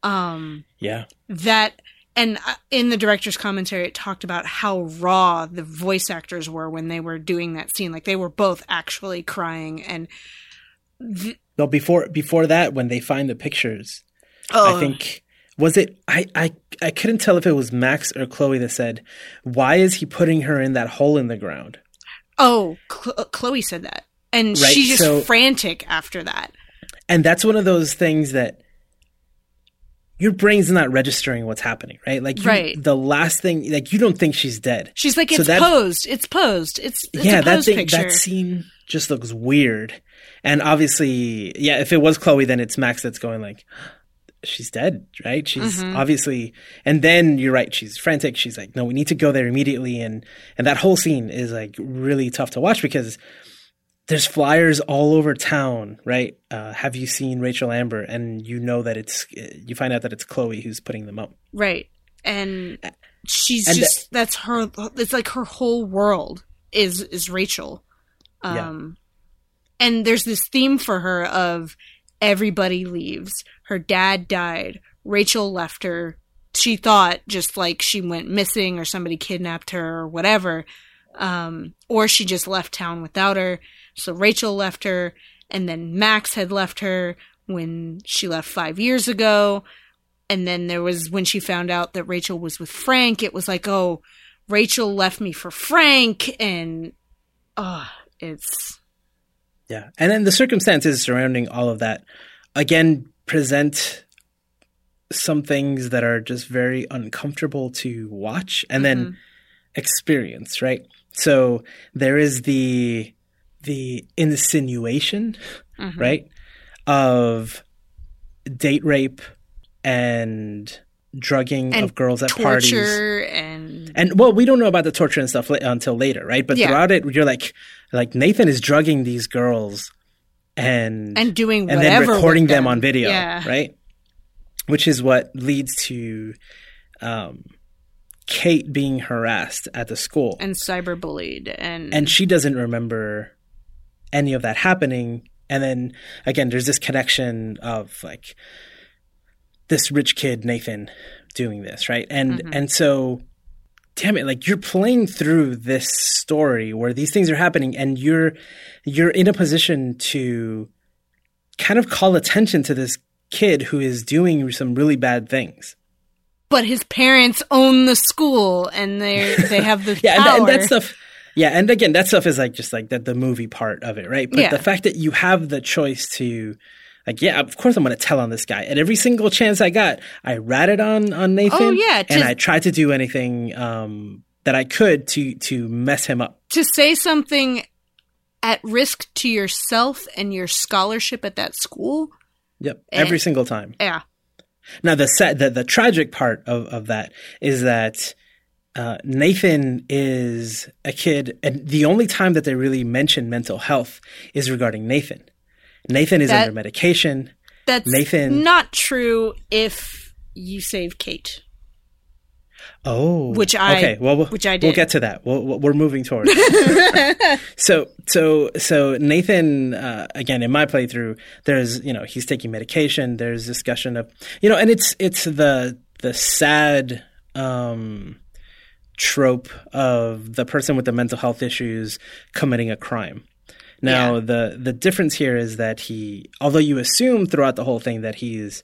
Um, Yeah, that and uh, in the director's commentary it talked about how raw the voice actors were when they were doing that scene like they were both actually crying and th- no. Before before that, when they find the pictures, oh, I think was it. I I I couldn't tell if it was Max or Chloe that said, "Why is he putting her in that hole in the ground?" oh Cl- Chloe said that and Right, she's just so- frantic after that And that's one of those things that your brain's not registering what's happening, right? Like, you, Right. The last thing, like, you don't think she's dead. she's like So it's that- posed it's posed it's, it's yeah, a that thing, picture that scene just looks weird. And obviously, yeah, if it was Chloe, then it's Max that's going like, she's dead, right? She's Mhm. obviously, and then you're right, she's frantic. She's like, no, we need to go there immediately. And and that whole scene is like really tough to watch because there's flyers all over town, right? Uh, have you seen Rachel Amber? And you know that it's, you find out that it's Chloe who's putting them up. right and she's And just that's her it's like her whole world is is Rachel. Yeah. Um and there's this theme for her of everybody leaves. Her dad died. Rachel left her. She thought just like she went missing or somebody kidnapped her or whatever. Um, or she just left town without her. So Rachel left her, and then Max had left her when she left five years ago. And then there was when she found out that Rachel was with Frank, it was like, oh, Rachel left me for Frank, and oh, it's Yeah. And then the circumstances surrounding all of that again present some things that are just very uncomfortable to watch and then experience, right? So there is the the insinuation, Mhm. right, of date rape and drugging And of girls at parties. and And well, we don't know about the torture and stuff until later, right? But Yeah. throughout it, you're like, like Nathan is drugging these girls and and doing and whatever then recording with them. on video, Yeah. right? Which is what leads to um, Kate being harassed at the school, and cyberbullied and and she doesn't remember any of that happening. And then again, there's this connection of like this rich kid Nathan doing this, right? And Mhm. and so damn it, like you're playing through this story where these things are happening and you're you're in a position to kind of call attention to this kid who is doing some really bad things. But his parents own the school and they they have the Yeah, and, power. and that stuff. Yeah, and again, that stuff is like just like the, the movie part of it, right? But Yeah. the fact that you have the choice to, like, yeah, of course I'm going to tell on this guy. At every single chance I got, I ratted on on Nathan. Oh, yeah, and I tried to do anything um, that I could to to mess him up. to say something at risk to yourself and your scholarship at that school. Yep, Eh. every single time. Yeah. Now the sad, the, the tragic part of, of that is that uh, Nathan is a kid, and the only time that they really mention mental health is regarding Nathan. Nathan is That- under medication. That's Nathan- not true if you save Kate. Oh, Which I- okay. Well, we'll which I We'll get to that. We'll, we'll- we're moving towards. so, so, so Nathan uh, again in my playthrough, there's you know he's taking medication. There's discussion of you know, and it's it's the the sad um, trope of the person with the mental health issues committing a crime. Now, Yeah. the the difference here is that he, although you assume throughout the whole thing that he's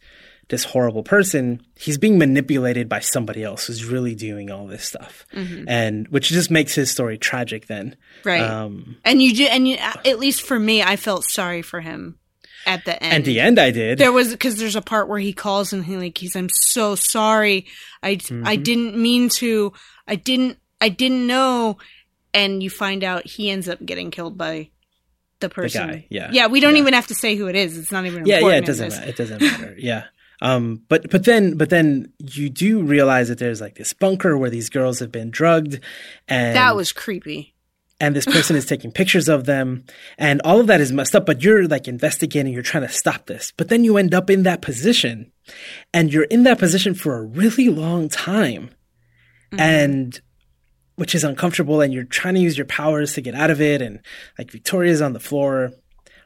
this horrible person, he's being manipulated by somebody else who's really doing all this stuff, and which just makes his story tragic. Then, Right. Um, and you do, and you, at least for me, I felt sorry for him at the end. at the end, I did. there was because there's a part where he calls and he like he's I'm so sorry. I I Mm-hmm. didn't mean to. I didn't I didn't know. And you find out he ends up getting killed by the person. guy, yeah. Yeah. We don't Yeah. even have to say who it is. It's not even. yeah, yeah, it doesn't matter. It doesn't matter. Yeah. Um, but but then but then you do realize that there's like this bunker where these girls have been drugged, and That was creepy. and this person is taking pictures of them. And all of that is messed up but you're like investigating you're trying to stop this. But then you end up in that position. And you're in that position for a really long time. And which is uncomfortable and you're trying to use your powers to get out of it. And like victoria's on the floor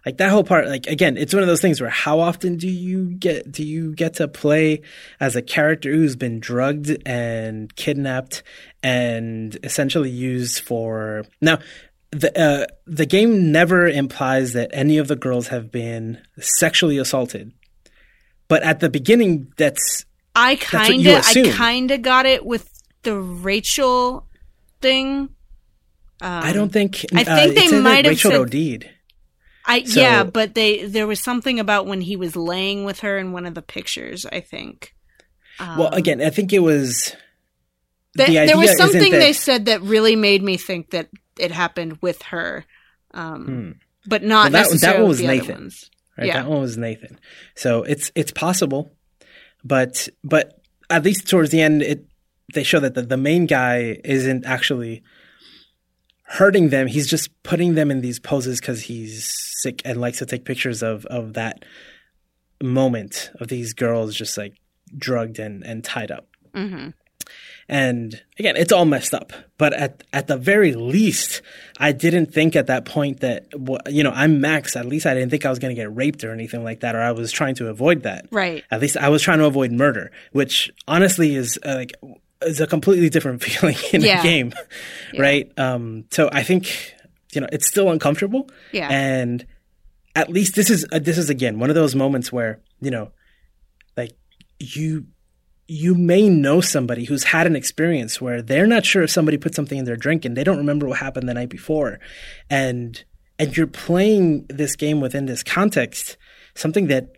like that whole part like again it's one of those things where how often do you get do you get to play as a character who's been drugged and kidnapped and essentially used for now the uh, the game never implies that any of the girls have been sexually assaulted but at the beginning that's I kind of I kind of got it with the Rachel thing. Um, I don't think I think uh, they it said might have Rachel said- OD'd. I So- yeah, but they there was something about when he was laying with her in one of the pictures. I think. Well, Um, again, I think it was Th- the there was something that- they said that really made me think that it happened with her, um, Hmm. but not Well, that- that one was Nathan. right? Yeah. That one was Nathan. So it's it's possible, but but at least towards the end, it they show that the, the main guy isn't actually hurting them. He's just putting them in these poses because he's sick and likes to take pictures of of that moment of these girls just like drugged and and tied up. hmm And again, it's all messed up. But at at the very least, I didn't think at that point that you know I'm Max. At least I didn't think I was going to get raped or anything like that, or I was trying to avoid that. Right. At least I was trying to avoid murder, which honestly is uh, like is a completely different feeling in Yeah. a game, Yeah. right? Um, so I think you know it's still uncomfortable, Yeah. and at least this is uh, this is again one of those moments where you know, like you you may know somebody who's had an experience where they're not sure if somebody put something in their drink and they don't remember what happened the night before, and and you're playing this game within this context, something that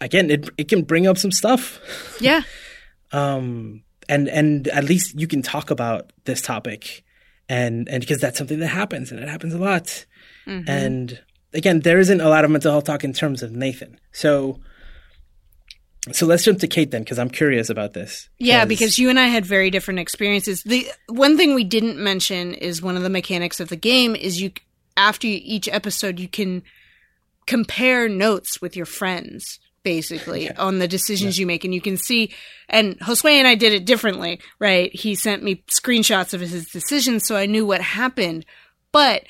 again it it can bring up some stuff Yeah. um, and and at least you can talk about this topic, and and because that's something that happens and it happens a lot. Mhm. And again, there isn't a lot of mental health talk in terms of Nathan. So so let's jump to Kate then, because I'm curious about this. Yeah, because you and I had very different experiences. The one thing we didn't mention is one of the mechanics of the game is you after each episode you can compare notes with your friends basically on the decisions you make. And you can see and Josué and I did it differently, right? He sent me screenshots of his decisions so I knew what happened, but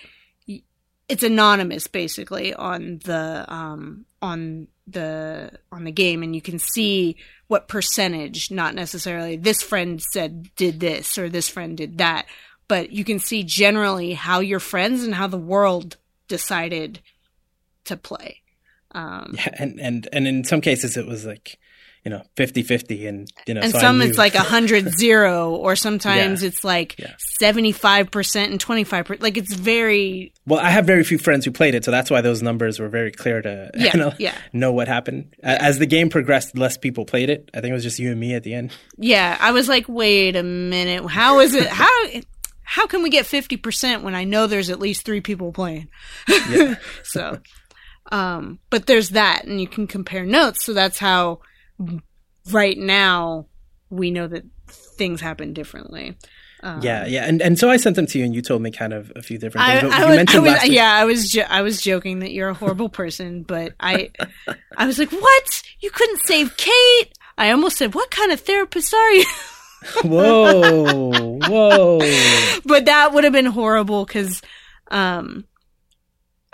it's anonymous basically on the um on the on the game. And you can see what percentage not necessarily this friend said did this or this friend did that. But you can see generally how your friends and how the world decided to play um yeah, and and and in some cases it was like you know 50-50 and you know and so some it's like a hundred zero or sometimes Yeah. it's like Yeah. 75% and 25% like it's very well I have very few friends who played it, so that's why those numbers were very clear to Yeah, you know, yeah. know what happened. As the game progressed, less people played it. I think it was just you and me at the end. Yeah, I was like, wait a minute, how is it? How how can we get fifty percent when I know there's at least three people playing? so, um, but there's that, and you can compare notes. So that's how right now we know that things happen differently. Um, Yeah, yeah, and and so I sent them to you, and you told me kind of a few different things. But I you was, I mentioned was yeah, I was, jo- I was joking that you're a horrible person, but I, I was like, what? You couldn't save Kate? I almost said, what kind of therapist are you? Whoa, whoa! but that would have been horrible because, um, I-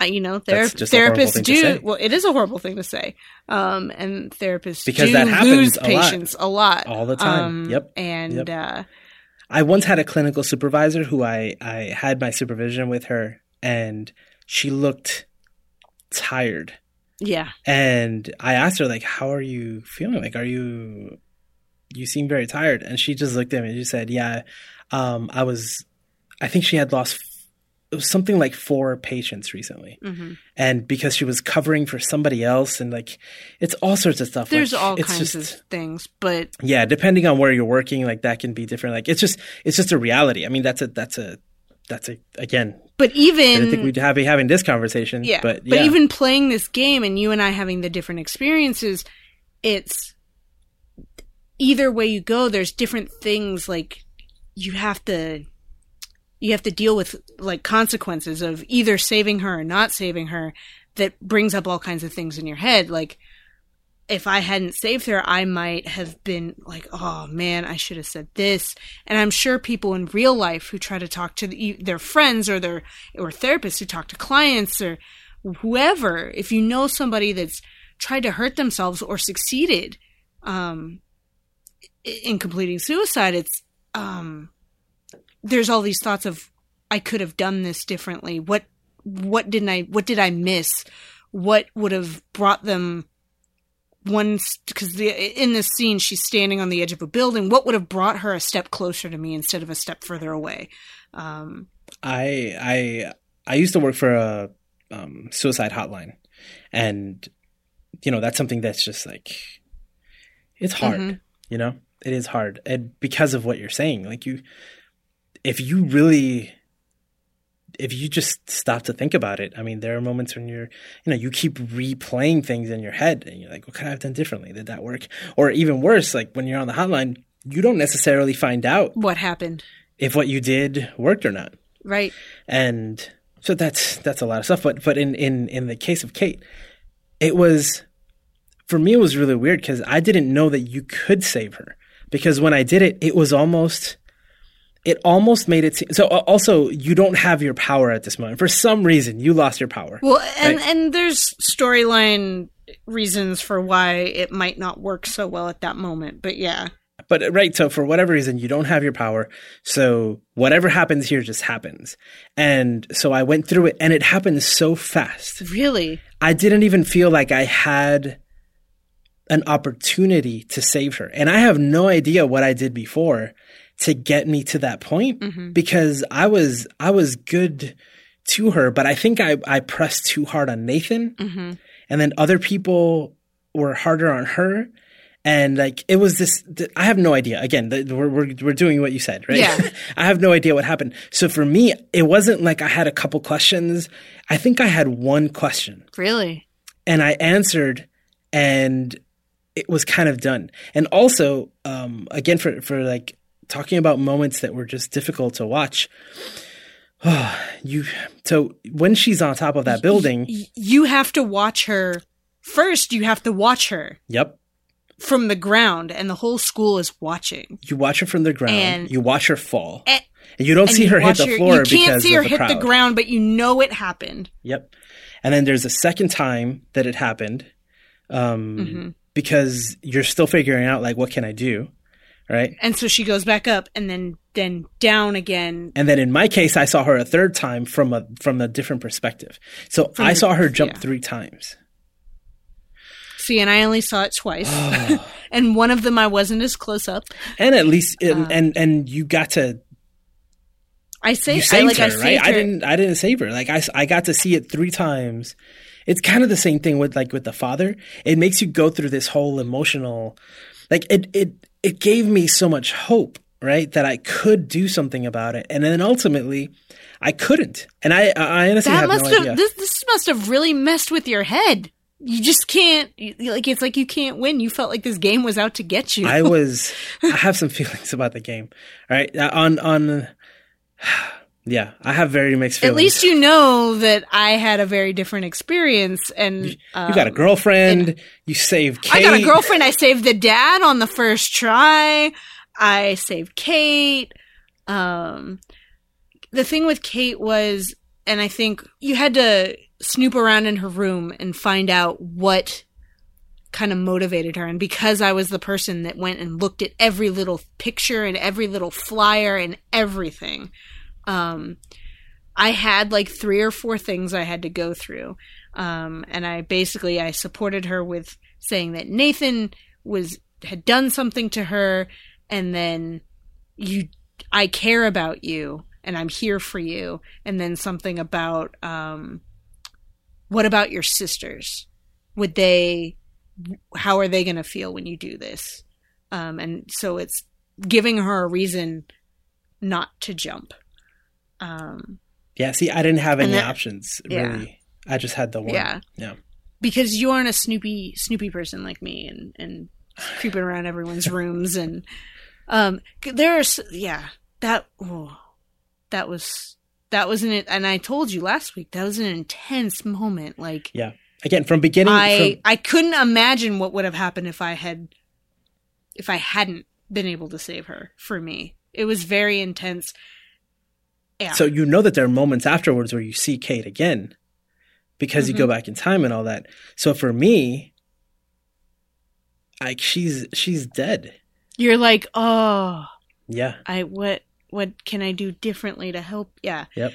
you know, ther- That's just a horrible therapists do. Well, it is a horrible thing to say. Um, and therapists Because do that happens lose a lot. patients a lot All the time. Um, Yep. And Yep. uh, I once had a clinical supervisor who I I had my supervision with her, and she looked tired. yeah, And I asked her like, "How are you feeling? Like, are you? You seem very tired." And she just looked at me and she said, "Yeah, um, I was. I think she had lost. Something like four patients recently, hmm and because she was covering for somebody else, and like, it's all sorts of stuff. there's Like, all it's kinds just, of things, but yeah depending on where you're working like that can be different like it's just it's just a reality i mean that's a that's a that's a again but even didn't think we'd have be having this conversation yeah, but but even playing this game and you and I having the different experiences, it's either way you go. There's different things like you have to you have to deal with like consequences of either saving her or not saving her. That brings up all kinds of things in your head, like. If I hadn't saved her, I might have been like, "Oh man, I should have said this." And I'm sure people in real life who try to talk to the, their friends or their or therapists who talk to clients or whoever, if you know somebody that's tried to hurt themselves or succeeded um, in completing suicide, it's um, there's all these thoughts of I could have done this differently. What what didn't I what did I miss? What would have brought them one because the in this scene she's standing on the edge of a building. What would have brought her a step closer to me instead of a step further away? Um, i i i used to work for a um, suicide hotline and you know that's something that's just like it's hard Mhm. you know it is hard and because of what you're saying like you if you really if you just stop to think about it i mean there are moments when you're you know you keep replaying things in your head and you're like what could i have done differently? Did that work? Or even worse like when you're on the hotline you don't necessarily find out what happened? if what you did worked or not. Right. and so that's that's a lot of stuff. But but in in in the case of kate it was for me it was really weird because i didn't know that you could save her. Because when I did it, it was almost it almost made it seem so also you don't have your power at this moment for some reason you lost your power Well, and Right. and there's storyline reasons for why it might not work so well at that moment. But yeah. but uh, right so for whatever reason you don't have your power so whatever happens here just happens and so i went through it and it happened so fast Really? i didn't even feel like i had an opportunity to save her and i have no idea what i did before to get me to that point Mm-hmm. because i was i was good to her but i think i i pressed too hard on nathan Mm-hmm. and then other people were harder on her and like it was this th- i have no idea again we're, we're, we're doing what you said right Yeah. i have no idea what happened so for me it wasn't like i had a couple questions i think i had one question Really? and i answered and it was kind of done and also um again for for like talking about moments that were just difficult to watch you so when she's on top of that building you have to watch her first. You have to watch her yep from the ground, and the whole school is watching. You watch her from the ground. And- you watch her fall. And- And you don't And see you her hit the her- floor You can't see her the hit crowd. the ground, but you know it happened. Yep. And then there's a second time that it happened, um, Mm-hmm. because you're still figuring out like what can I do, right? And so she goes back up, and then then down again. And then in my case, I saw her a third time from a from a different perspective. So From I saw her jump yeah. three times. See, and I only saw it twice, and one of them I wasn't as close up. And at least, Uh. and and, and you got to I say, you I saved like I her, saved right? her. I didn't. I didn't save her. Like I, I got to see it three times. It's kind of the same thing with like with the father. It makes you go through this whole emotional, like it it it gave me so much hope, right? That I could do something about it, and then ultimately, I couldn't. And I I honestly that have must no have idea. this this must have really messed with your head. You just can't like it's like you can't win. You felt like this game was out to get you. I was. I have some feelings about the game. All right, Uh, on on. Yeah, I have very mixed feelings. At least you know that I had a very different experience, and you got a girlfriend. you saved Kate. I got a girlfriend. I saved the dad on the first try. I saved Kate. Um, the thing with Kate was, and I think you had to snoop around in her room and find out what kind of motivated her. And because I was the person that went and looked at every little picture and every little flyer and everything, um, I had like three or four things I had to go through. Um, and I basically I supported her with saying that Nathan was had done something to her, and then you, I care about you, and I'm here for you, and then something about um, what about your sisters? Would they? How are they going to feel when you do this? Um, and so it's giving her a reason not to jump. Um, Yeah, see, I didn't have any that- options yeah. really. I just had the one. Yeah. Yeah. because you aren't a snoopy snoopy person like me and and creeping around everyone's rooms and um there's yeah that oh, that was that was an and I told you last week that was an intense moment like Yeah. Again, from beginning I from, I couldn't imagine what would have happened if I had if I hadn't been able to save her for me it was very intense yeah so you know that there are moments afterwards where you see Kate again because you go Mhm. back in time and all that. So for me, like she's she's dead. you're like oh Yeah. I what what can I do differently to help yeah Yep.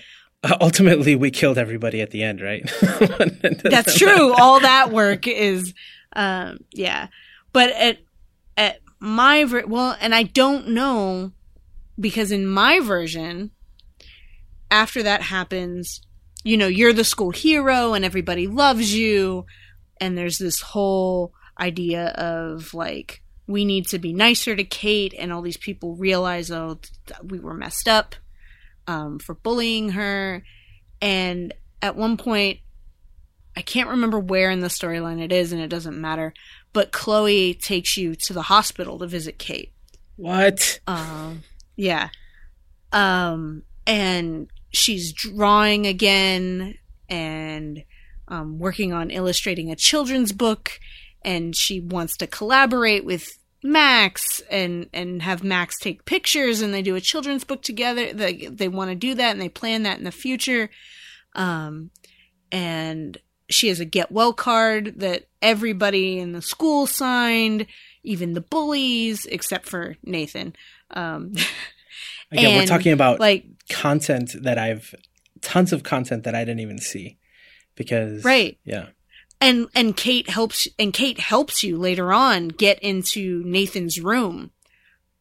Ultimately, we killed everybody at the end, right? That's true. All that work is, um, yeah. But at at my ver- well, and I don't know because in my version, after that happens, you know, you're the school hero and everybody loves you, and there's this whole idea of like we need to be nicer to Kate, and all these people realize oh we were messed up um, for bullying her, and at one point I can't remember where in the storyline it is, and it doesn't matter. But Chloe takes you to the hospital to visit Kate. what? Um, yeah. Um, and she's drawing again and um, working on illustrating a children's book, and she wants to collaborate with Max and and have Max take pictures and they do a children's book together. They they want to do that and they plan that in the future. Um and she has a get well card that everybody in the school signed, even the bullies except for Nathan. Um Again, we're talking about like content that I've tons of content that I didn't even see because Right. yeah and and Kate helps and Kate helps you later on get into Nathan's room.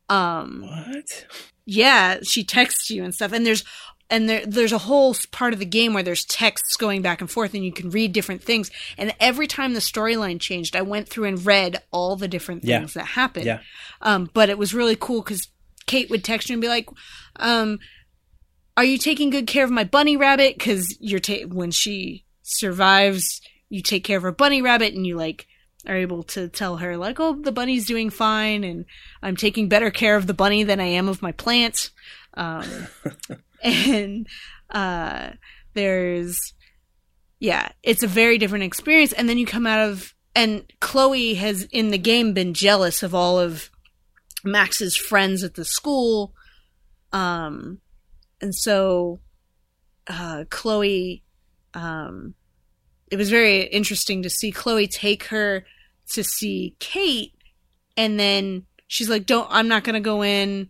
Um what yeah, she texts you and stuff and there's and there there's a whole part of the game where there's texts going back and forth and you can read different things and every time the storyline changed I went through and read all the different Yeah. things that happened. Yeah. Um but it was really cool cuz Kate would text you and be like um are you taking good care of my bunny rabbit? Cuz you're ta- when she survives you take care of her bunny rabbit and you like are able to tell her like oh the bunny's doing fine and i'm taking better care of the bunny than i am of my plant um, and uh, there's yeah it's a very different experience. And then you come out of and chloe has in the game been jealous of all of max's friends at the school. Um and so uh chloe um it was very interesting to see Chloe take her to see Kate. And then she's like don't I'm not going to go in.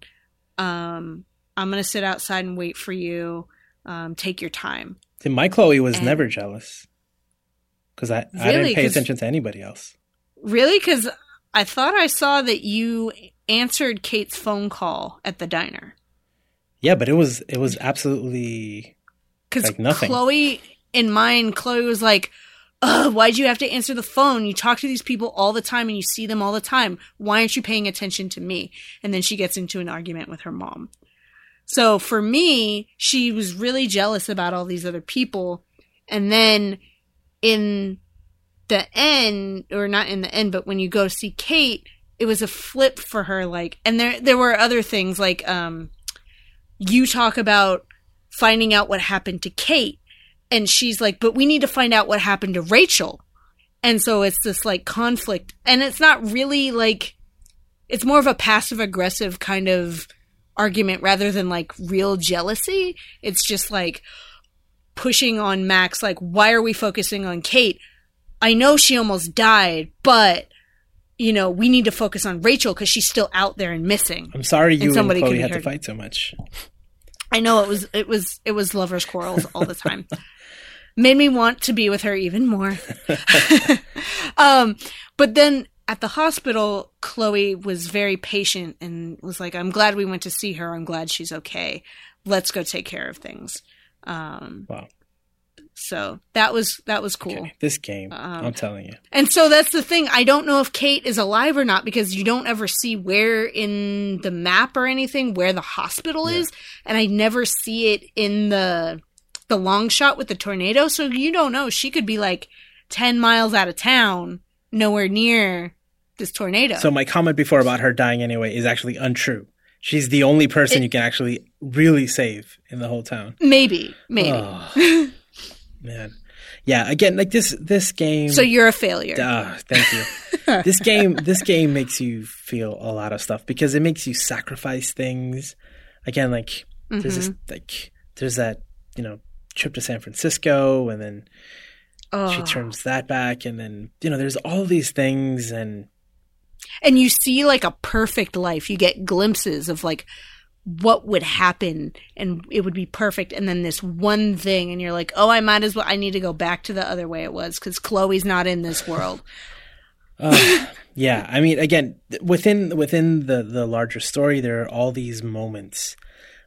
Um I'm going to sit outside and wait for you. Um take your time. See, my Chloe was And- never jealous. Because I, I didn't pay attention to anybody else. really? Cuz I thought I saw that you answered Kate's phone call at the diner Yeah, but it was it was absolutely cuz Like nothing. Chloe in mine Chloe was like why'd you have to answer the phone? You talk to these people all the time and you see them all the time. Why aren't you paying attention to me? And then she gets into an argument with her mom. So for me, she was really jealous about all these other people. And then in the end, or not in the end, but when you go see Kate, it was a flip for her. Like, and there, there were other things like, um, you talk about finding out what happened to Kate. And she's like, but we need to find out what happened to Rachel. And so it's this like conflict. And it's not really like, it's more of a passive aggressive kind of argument rather than like real jealousy. It's just like pushing on Max, like, why are we focusing on Kate? I know she almost died, but you know, we need to focus on Rachel because she's still out there and missing. I'm sorry you and, somebody could Chloe had to fight so much. I know it was it was it was lovers quarrels all the time. Made me want to be with her even more. um, but then at the hospital, Chloe was very patient and was like, "I'm glad we went to see her. I'm glad she's okay. Let's go take care of things." Um, Wow. So that was that was cool. Okay, This game, Um, I'm telling you. And so that's the thing. I don't know if Kate is alive or not because you don't ever see where in the map or anything where the hospital Yeah. is, and I never see it in the the long shot with the tornado. So you don't know. She could be like ten miles out of town, nowhere near this tornado. So my comment before about her dying anyway is actually untrue. She's the only person It- you can actually really save in the whole town. maybe, maybe. Oh, man, yeah. Again, like this this game. so you're a failure. Thank you. this game this game makes you feel a lot of stuff because it makes you sacrifice things. Again, like there's this Mm-hmm. like there's that, you know, trip to San Francisco and then Oh. she turns that back and then you know, there's all these things and and you see like a perfect life. You get glimpses of like what would happen and it would be perfect and then this one thing and you're like, "Oh, I might as well I need to go back to the other way it was cuz Chloe's not in this world." Uh, yeah, I mean, again, within within the the larger story, there are all these moments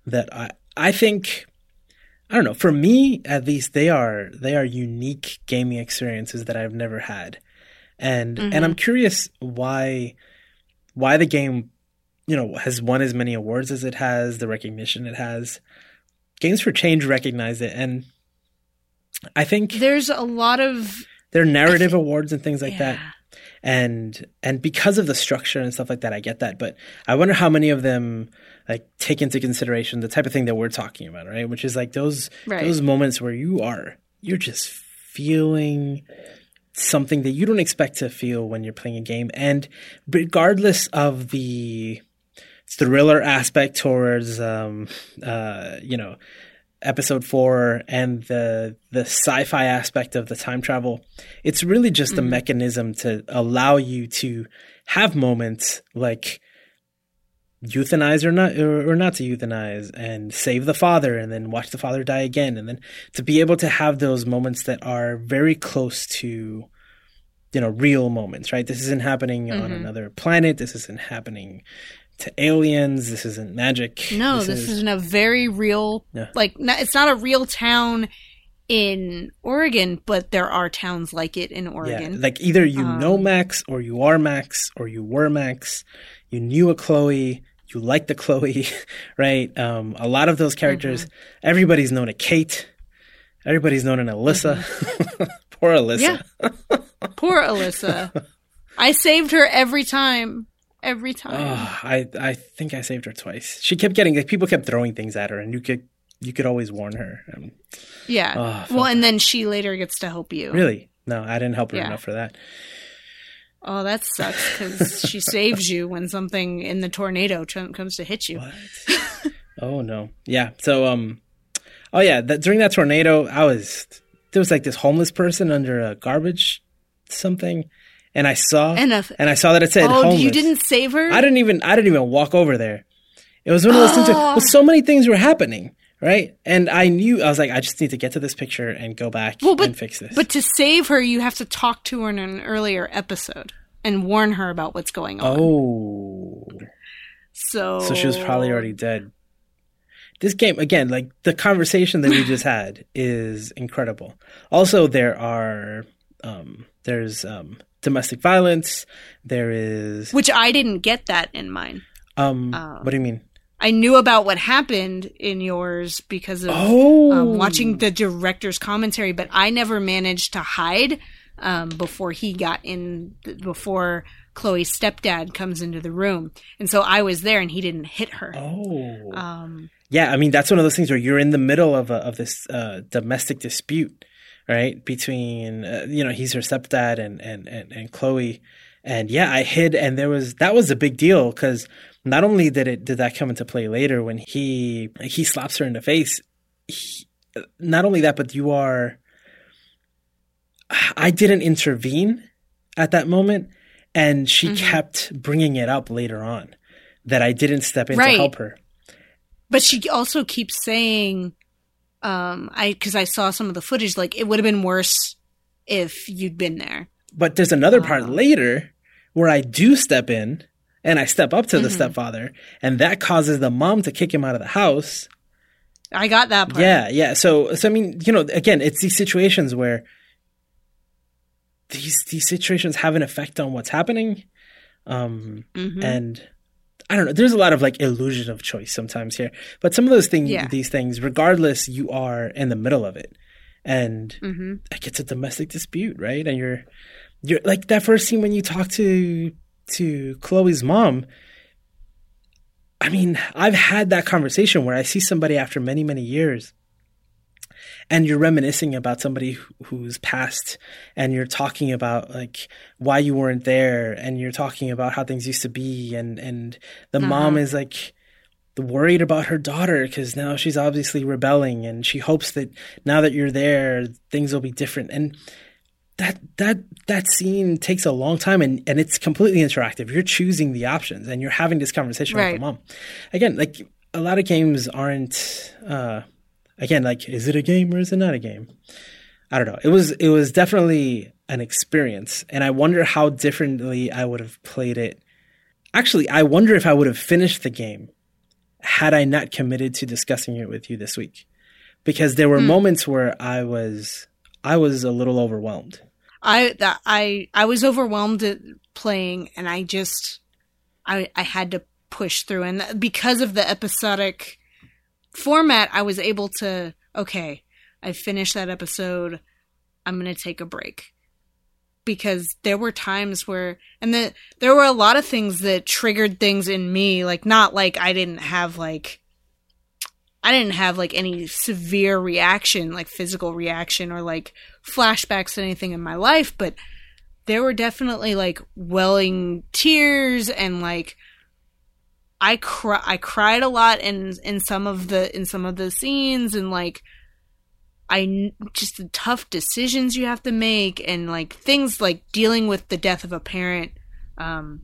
that I I think I don't know. For me, at least, they are they are unique gaming experiences that I've never had, and and I'm curious why why the game you know has won as many awards as it has, the recognition it has. Games for Change recognize it, and I think There's a lot of there are narrative awards and things like that and and because of the structure and stuff like that i get that but i wonder how many of them like take into consideration the type of thing that we're talking about right which is like those Right. those moments where you are you're just feeling something that you don't expect to feel when you're playing a game. And regardless of the thriller aspect towards, um, uh, you know, episode four and the the sci-fi aspect of the time travel, it's really just mm-hmm. a mechanism to allow you to have moments like euthanize or not or, or, not to euthanize and save the father and then watch the father die again and then to be able to have those moments that are very close to you know real moments right this isn't happening mm-hmm. on another planet this isn't happening to aliens this isn't magic no this, this is, not a very real yeah. like it's not a real town in Oregon, but there are towns like it in Oregon. Yeah, like either you um, know Max or you are Max or you were Max. You knew a Chloe you like the Chloe, right? Um, a lot of those characters, mm-hmm. everybody's known a Kate, everybody's known an Alyssa. Mm-hmm. Poor Alyssa. Yeah. Poor Alyssa. I saved her every time. Every time. Oh, I I think I saved her twice. She kept getting like people kept throwing things at her, and you could you could always warn her. Um, yeah. Oh, well, and then she later gets to help you. Really? No, I didn't help her yeah. enough for that. Oh, that sucks because she saves you when something in the tornado comes to hit you. oh no, yeah. So um, oh yeah, that, during that tornado, I was there was like this homeless person under a garbage something, and I saw and, a, and I saw that it said oh, homeless. you didn't save her? I didn't even I didn't even walk over there. It was one of those oh. things. Where, well, so many things were happening right? And I knew I was like, I just need to get to this picture and go back well, but, and fix this. But to save her, you have to talk to her in an earlier episode and warn her about what's going on. Oh, so so she was probably already dead. This game again, like the conversation that we just had, is incredible. Also, there are um, there's um, domestic violence. There is which I didn't get that in mine. Um, um, what do you mean? I knew about what happened in yours because of oh. um, watching the director's commentary, but I never managed to hide um, before he got in, before Chloe's stepdad comes into the room, and so I was there, and he didn't hit her. Oh, um, yeah. I mean, that's one of those things where you're in the middle of a, of this uh, domestic dispute, right? Between uh, you know he's her stepdad and and and, and Chloe, and yeah, I hid, and there was that was a big deal because not only did it did that come into play later when he he slaps her in the face. He, not only that, but you are. I didn't intervene at that moment, and she mm-hmm. kept bringing it up later on that I didn't step in right. to help her. But she also keeps saying, um, I because I saw some of the footage, like it would have been worse if you'd been there. But there's another part uh, later where I do step in and I step up to mm-hmm. the stepfather, and that causes the mom to kick him out of the house. I got that part. Yeah, yeah. So, so I mean, you know, again, it's these situations where these these situations have an effect on what's happening, um, mm-hmm. and I don't know. There's a lot of like illusion of choice sometimes here, but some of those things, yeah. these things, regardless, you are in the middle of it, and mm-hmm. like it's a domestic dispute, right? And you're you're like that first scene when you talk to to Chloe's mom. I mean, I've had that conversation where I see somebody after many, many years and you're reminiscing about somebody who's passed and you're talking about like why you weren't there and you're talking about how things used to be and and the uh-huh. mom is like worried about her daughter because now she's obviously rebelling and she hopes that now that you're there things will be different and that that that scene takes a long time and, and it's completely interactive. You're choosing the options and you're having this conversation right. with the mom. Again, like a lot of games aren't uh again, like is it a game or is it not a game? I don't know. It was it was definitely an experience and I wonder how differently I would have played it. Actually, I wonder if I would have finished the game had I not committed to discussing it with you this week. Because there were mm. moments where I was I was a little overwhelmed I that I I was overwhelmed at playing, and I just I I had to push through, and because of the episodic format, I was able to okay. I finished that episode. I'm gonna take a break because there were times where and the, there were a lot of things that triggered things in me like not like i didn't have like I didn't have like any severe reaction, like physical reaction or like flashbacks to anything in my life, but there were definitely like welling tears and like I cry I cried a lot in in some of the in some of the scenes and like I just the tough decisions you have to make and like things like dealing with the death of a parent um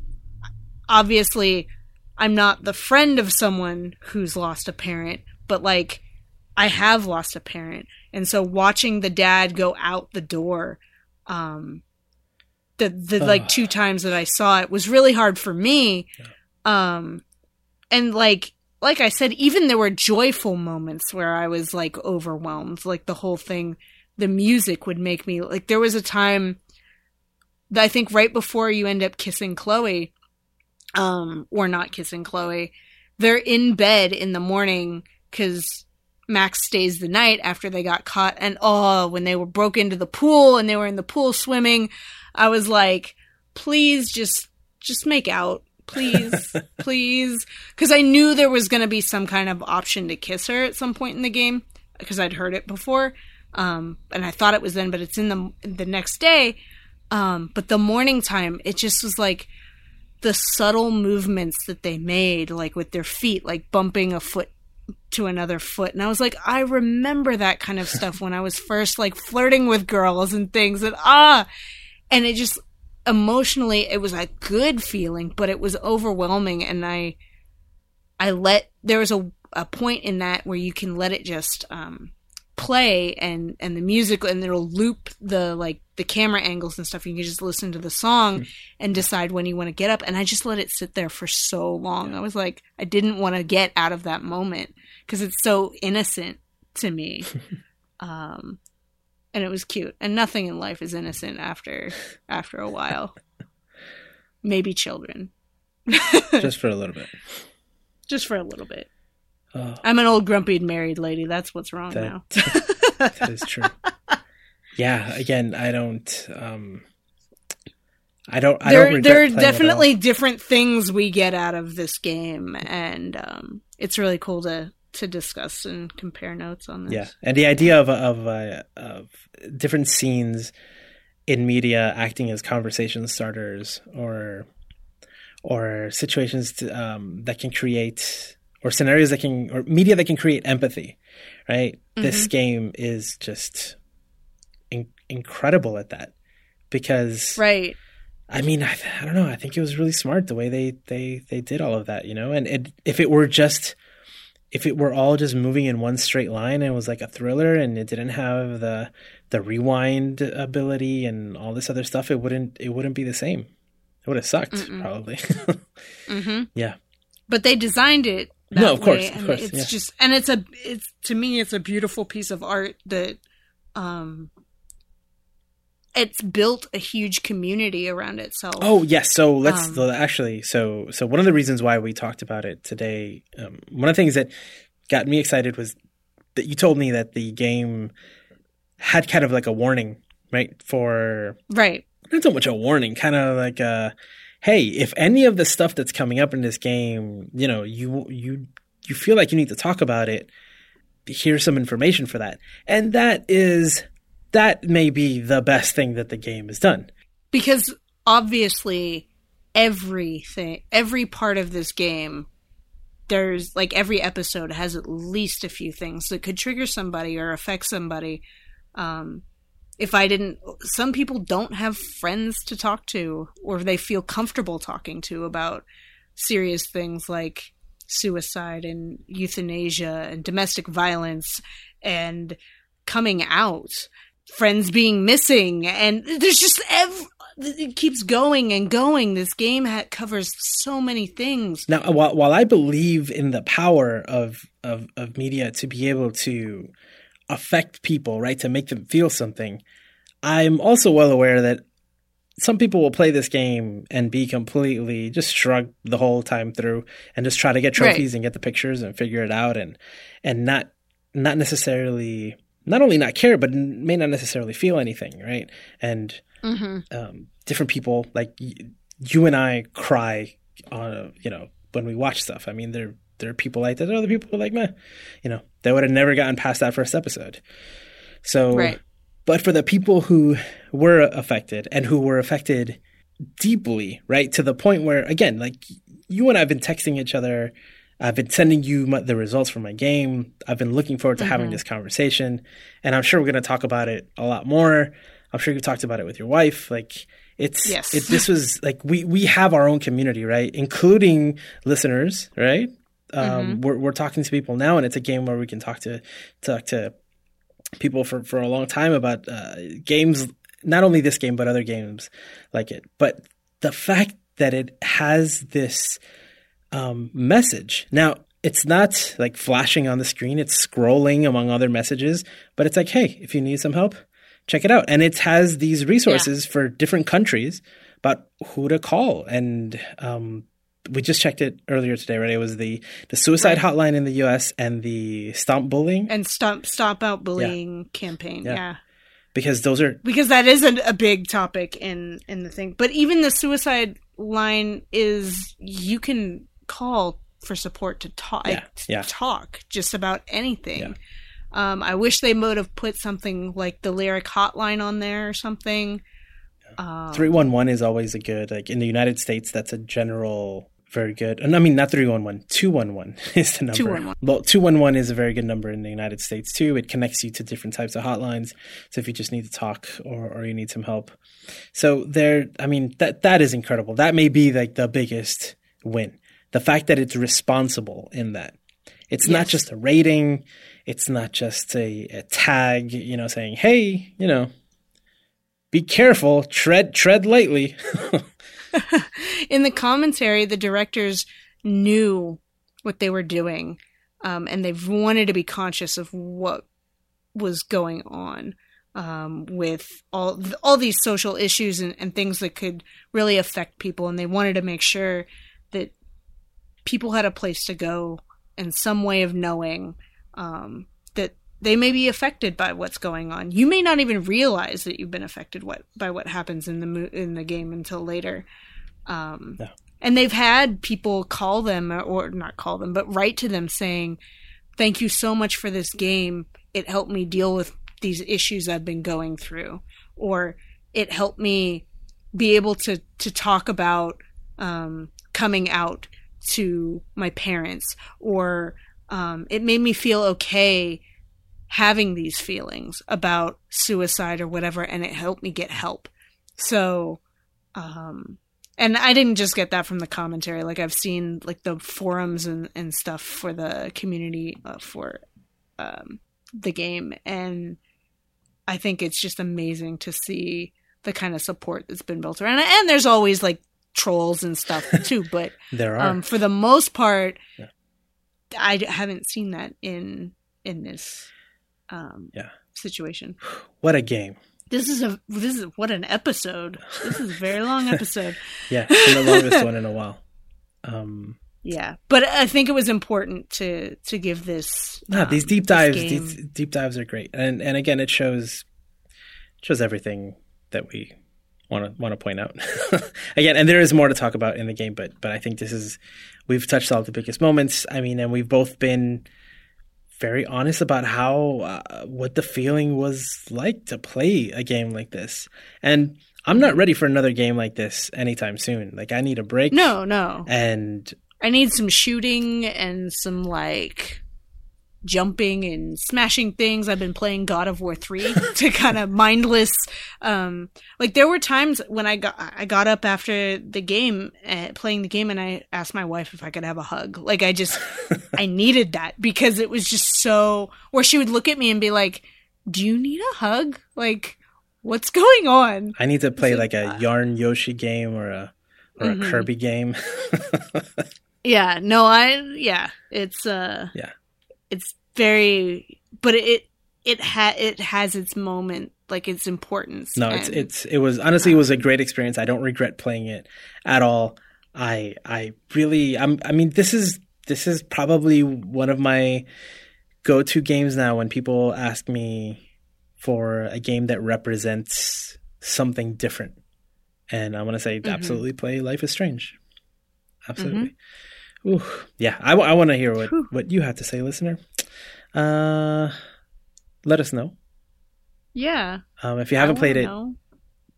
obviously I'm not the friend of someone who's lost a parent but like I have lost a parent and so watching the dad go out the door um the the uh. like two times that I saw it was really hard for me yeah. um and like like I said, even there were joyful moments where I was like overwhelmed. Like the whole thing, the music would make me like. There was a time that I think right before you end up kissing Chloe, um, or not kissing Chloe, they're in bed in the morning because Max stays the night after they got caught. And oh, when they were broke into the pool and they were in the pool swimming, I was like, please just just make out please, please. Because I knew there was going to be some kind of option to kiss her at some point in the game because I'd heard it before. Um, and I thought it was then, but it's in the the next day. Um, but the morning time, it just was like the subtle movements that they made, like with their feet, like bumping a foot to another foot. And I was like, I remember that kind of stuff when I was first like flirting with girls and things. And ah, and it just emotionally it was a good feeling, but it was overwhelming and I I let there was a a point in that where you can let it just um play and and the music and it'll loop the like the camera angles and stuff you can just listen to the song mm. and decide when you want to get up and i just let it sit there for so long yeah. i was like i didn't want to get out of that moment because it's so innocent to me um and it was cute. And nothing in life is innocent after after a while. Maybe children. Just for a little bit. Just for a little bit. Oh. I'm an old grumpy married lady. That's what's wrong that, now. that is true. Yeah, again, I don't um I don't I there, don't there are definitely different things we get out of this game and um it's really cool to to discuss and compare notes on this. Yeah, and the idea of of uh, of different scenes in media acting as conversation starters or or situations to, um, that can create or scenarios that can or media that can create empathy, right? Mm-hmm. This game is just in- incredible at that because right. I mean, I, I, don't know. I think it was really smart the way they they they did all of that, you know. And it, if it were just if it were all just moving in one straight line and it was like a thriller and it didn't have the the rewind ability and all this other stuff, it wouldn't it wouldn't be the same. It would have sucked Mm-mm. probably. mm-hmm. Yeah. But they designed it. no, of course, of course. It's yeah. just and it's a it's to me it's a beautiful piece of art that um it's built a huge community around itself. Oh yes, so let's um, actually. So so one of the reasons why we talked about it today, um, one of the things that got me excited was that you told me that the game had kind of like a warning, right? For right, not so much a warning, kind of like a, hey, if any of the stuff that's coming up in this game, you know, you you you feel like you need to talk about it. Here's some information for that, and that is that may be the best thing that the game has done. Because obviously, everything, every part of this game, there's like every episode has at least a few things that could trigger somebody or affect somebody. Um, if I didn't, some people don't have friends to talk to or they feel comfortable talking to about serious things like suicide and euthanasia and domestic violence and coming out friends being missing. And there's just ev- it keeps going and going. This game ha- covers so many things. Now while, while i believe in the power of, of of media to be able to affect people right to make them feel something i'm also well aware that some people will play this game and be completely just shrug the whole time through and just try to get trophies right. and get the pictures and figure it out and and not not necessarily not only not care, but may not necessarily feel anything, right? And mm-hmm. um, different people, like y- you and I, cry, on, you know, when we watch stuff. I mean, there there are people like that. There are other people are like, meh, you know, they would have never gotten past that first episode. So, Right. but for the people who were affected and who were affected deeply, right, to the point where, again, like you and I have been texting each other. I've been sending you my, the results from my game. I've been looking forward to having this conversation, and I'm sure we're going to talk about it a lot more. I'm sure you talked about it with your wife. Like it's, Yes. it, this was like we we have our own community, right, including listeners, right. Um, we're we're talking to people now, and it's a game where we can talk to talk to people for, for a long time about uh, games, not only this game, but other games like it. But the fact that it has this um, message now, it's not like flashing on the screen, it's scrolling among other messages, but it's like, hey, if you need some help, check it out. And it has these resources for different countries about who to call. And um, we just checked it earlier today, right? It was the, the suicide hotline in the US and the stomp bullying. And stop stop out bullying campaign. Yeah. yeah. because those are because that is a, a big topic in in the thing but even the suicide line is you can call for support to talk Yeah, yeah. talk just about anything. Yeah. um i wish they would have put something like the lyric hotline on there or something. Um, 311 is always a good like in the united states that's a general very good and i mean not 311 211 is the number. 211. well 211 is a very good number in the united states too. It connects you to different types of hotlines. So if you just need to talk or, or you need some help. So there i mean that that is incredible. That may be like the biggest win the fact that it's responsible in that. It's not just a rating. It's not just a, a tag you know saying hey you know be careful tread tread lightly. In the commentary, the directors knew what they were doing, um, and they wanted to be conscious of what was going on um, with all all these social issues and, and things that could really affect people, and they wanted to make sure people had a place to go and some way of knowing um, that they may be affected by what's going on. You may not even realize that you've been affected what, by what happens in the mo- in the game until later. Um, Yeah. And they've had people call them, or not call them, but write to them saying, "Thank you so much for this game. It helped me deal with these issues I've been going through," or "It helped me be able to to talk about um, coming out to my parents," or um, "It made me feel okay." having these feelings about suicide or whatever and it helped me get help so um and i didn't just get that from the commentary like i've seen like the forums and, and stuff for the community uh, for um the game and i think it's just amazing to see the kind of support that's been built around it and there's always like trolls and stuff too but there are. um for the most part Yeah. i haven't seen that in in this um Yeah. situation. What a game. This is a this is what an episode. This is a very long episode. Yeah the longest one in a while. Um yeah but i think it was important to to give this no, um, these deep dives these deep dives are great. And and again it shows shows everything that we want to want to point out. Again and there is more to talk about in the game but but i think this is we've touched all the biggest moments. I mean and we've both been very honest about how uh, what the feeling was like to play a game like this. And i'm not ready for another game like this anytime soon. Like i need a break. No no. And i need some shooting and some like jumping and smashing things i've been playing god of war 3 to kind of mindless um like there were times when i got i got up after the game uh, playing the game and i asked my wife if i could have a hug like i just i needed that because it was just so or she would look at me and be like do you need a hug like what's going on I need to play like a Yarn Yoshi game or a or a Mhm. Kirby game. Yeah, no, I yeah, it's uh Yeah. It's very but it it ha it has its moment, like its importance. no, it's it's it was honestly it was a great experience. I don't regret playing it at all. I I really I'm I mean this is this is probably one of my go-to games now when people ask me for a game that represents something different. And I want to say Mhm. absolutely play Life is Strange. Absolutely. Ooh, yeah, I, I want to hear what, what you have to say, listener. Uh, let us know. Yeah. Um, if you haven't played it, know.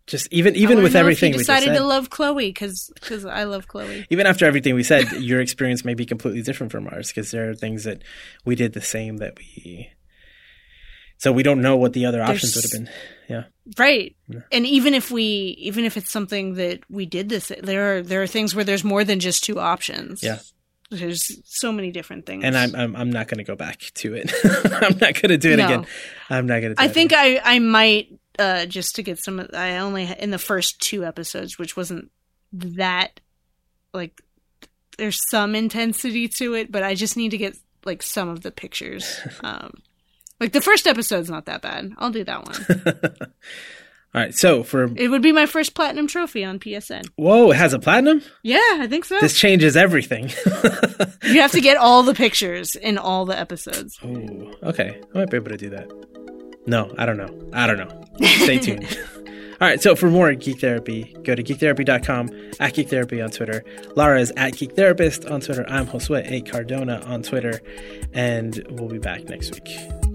just even even with everything we decided said, to love Chloe because I love Chloe. even after everything we said, your experience may be completely different from ours because there are things that we did the same that we. So we don't know what the other options would have been. Yeah. Right. And even if we even if it's something that we did this there are there are things where there's more than just two options. Yeah. There's so many different things. And I'm I'm, I'm not going to go back to it. I'm not going to do it No. again. I'm not going to. I think I I might uh just to get some I only in the first two episodes which wasn't that like there's some intensity to it but I just need to get like some of the pictures. Um like the first episode's not that bad. I'll do that one. All right. So for it would be my first platinum trophy on PSN. whoa, it has a platinum. Yeah, I think so. This changes everything. You have to get all the pictures in all the episodes. Ooh, okay. I might be able to do that. No, I don't know. I don't know. Stay tuned. All right, so for more Geek Therapy, go to geektherapy.com, at Geek Therapy on Twitter. Lara is at Geek Therapist on Twitter. I'm Josué A. Cardona on Twitter, and we'll be back next week.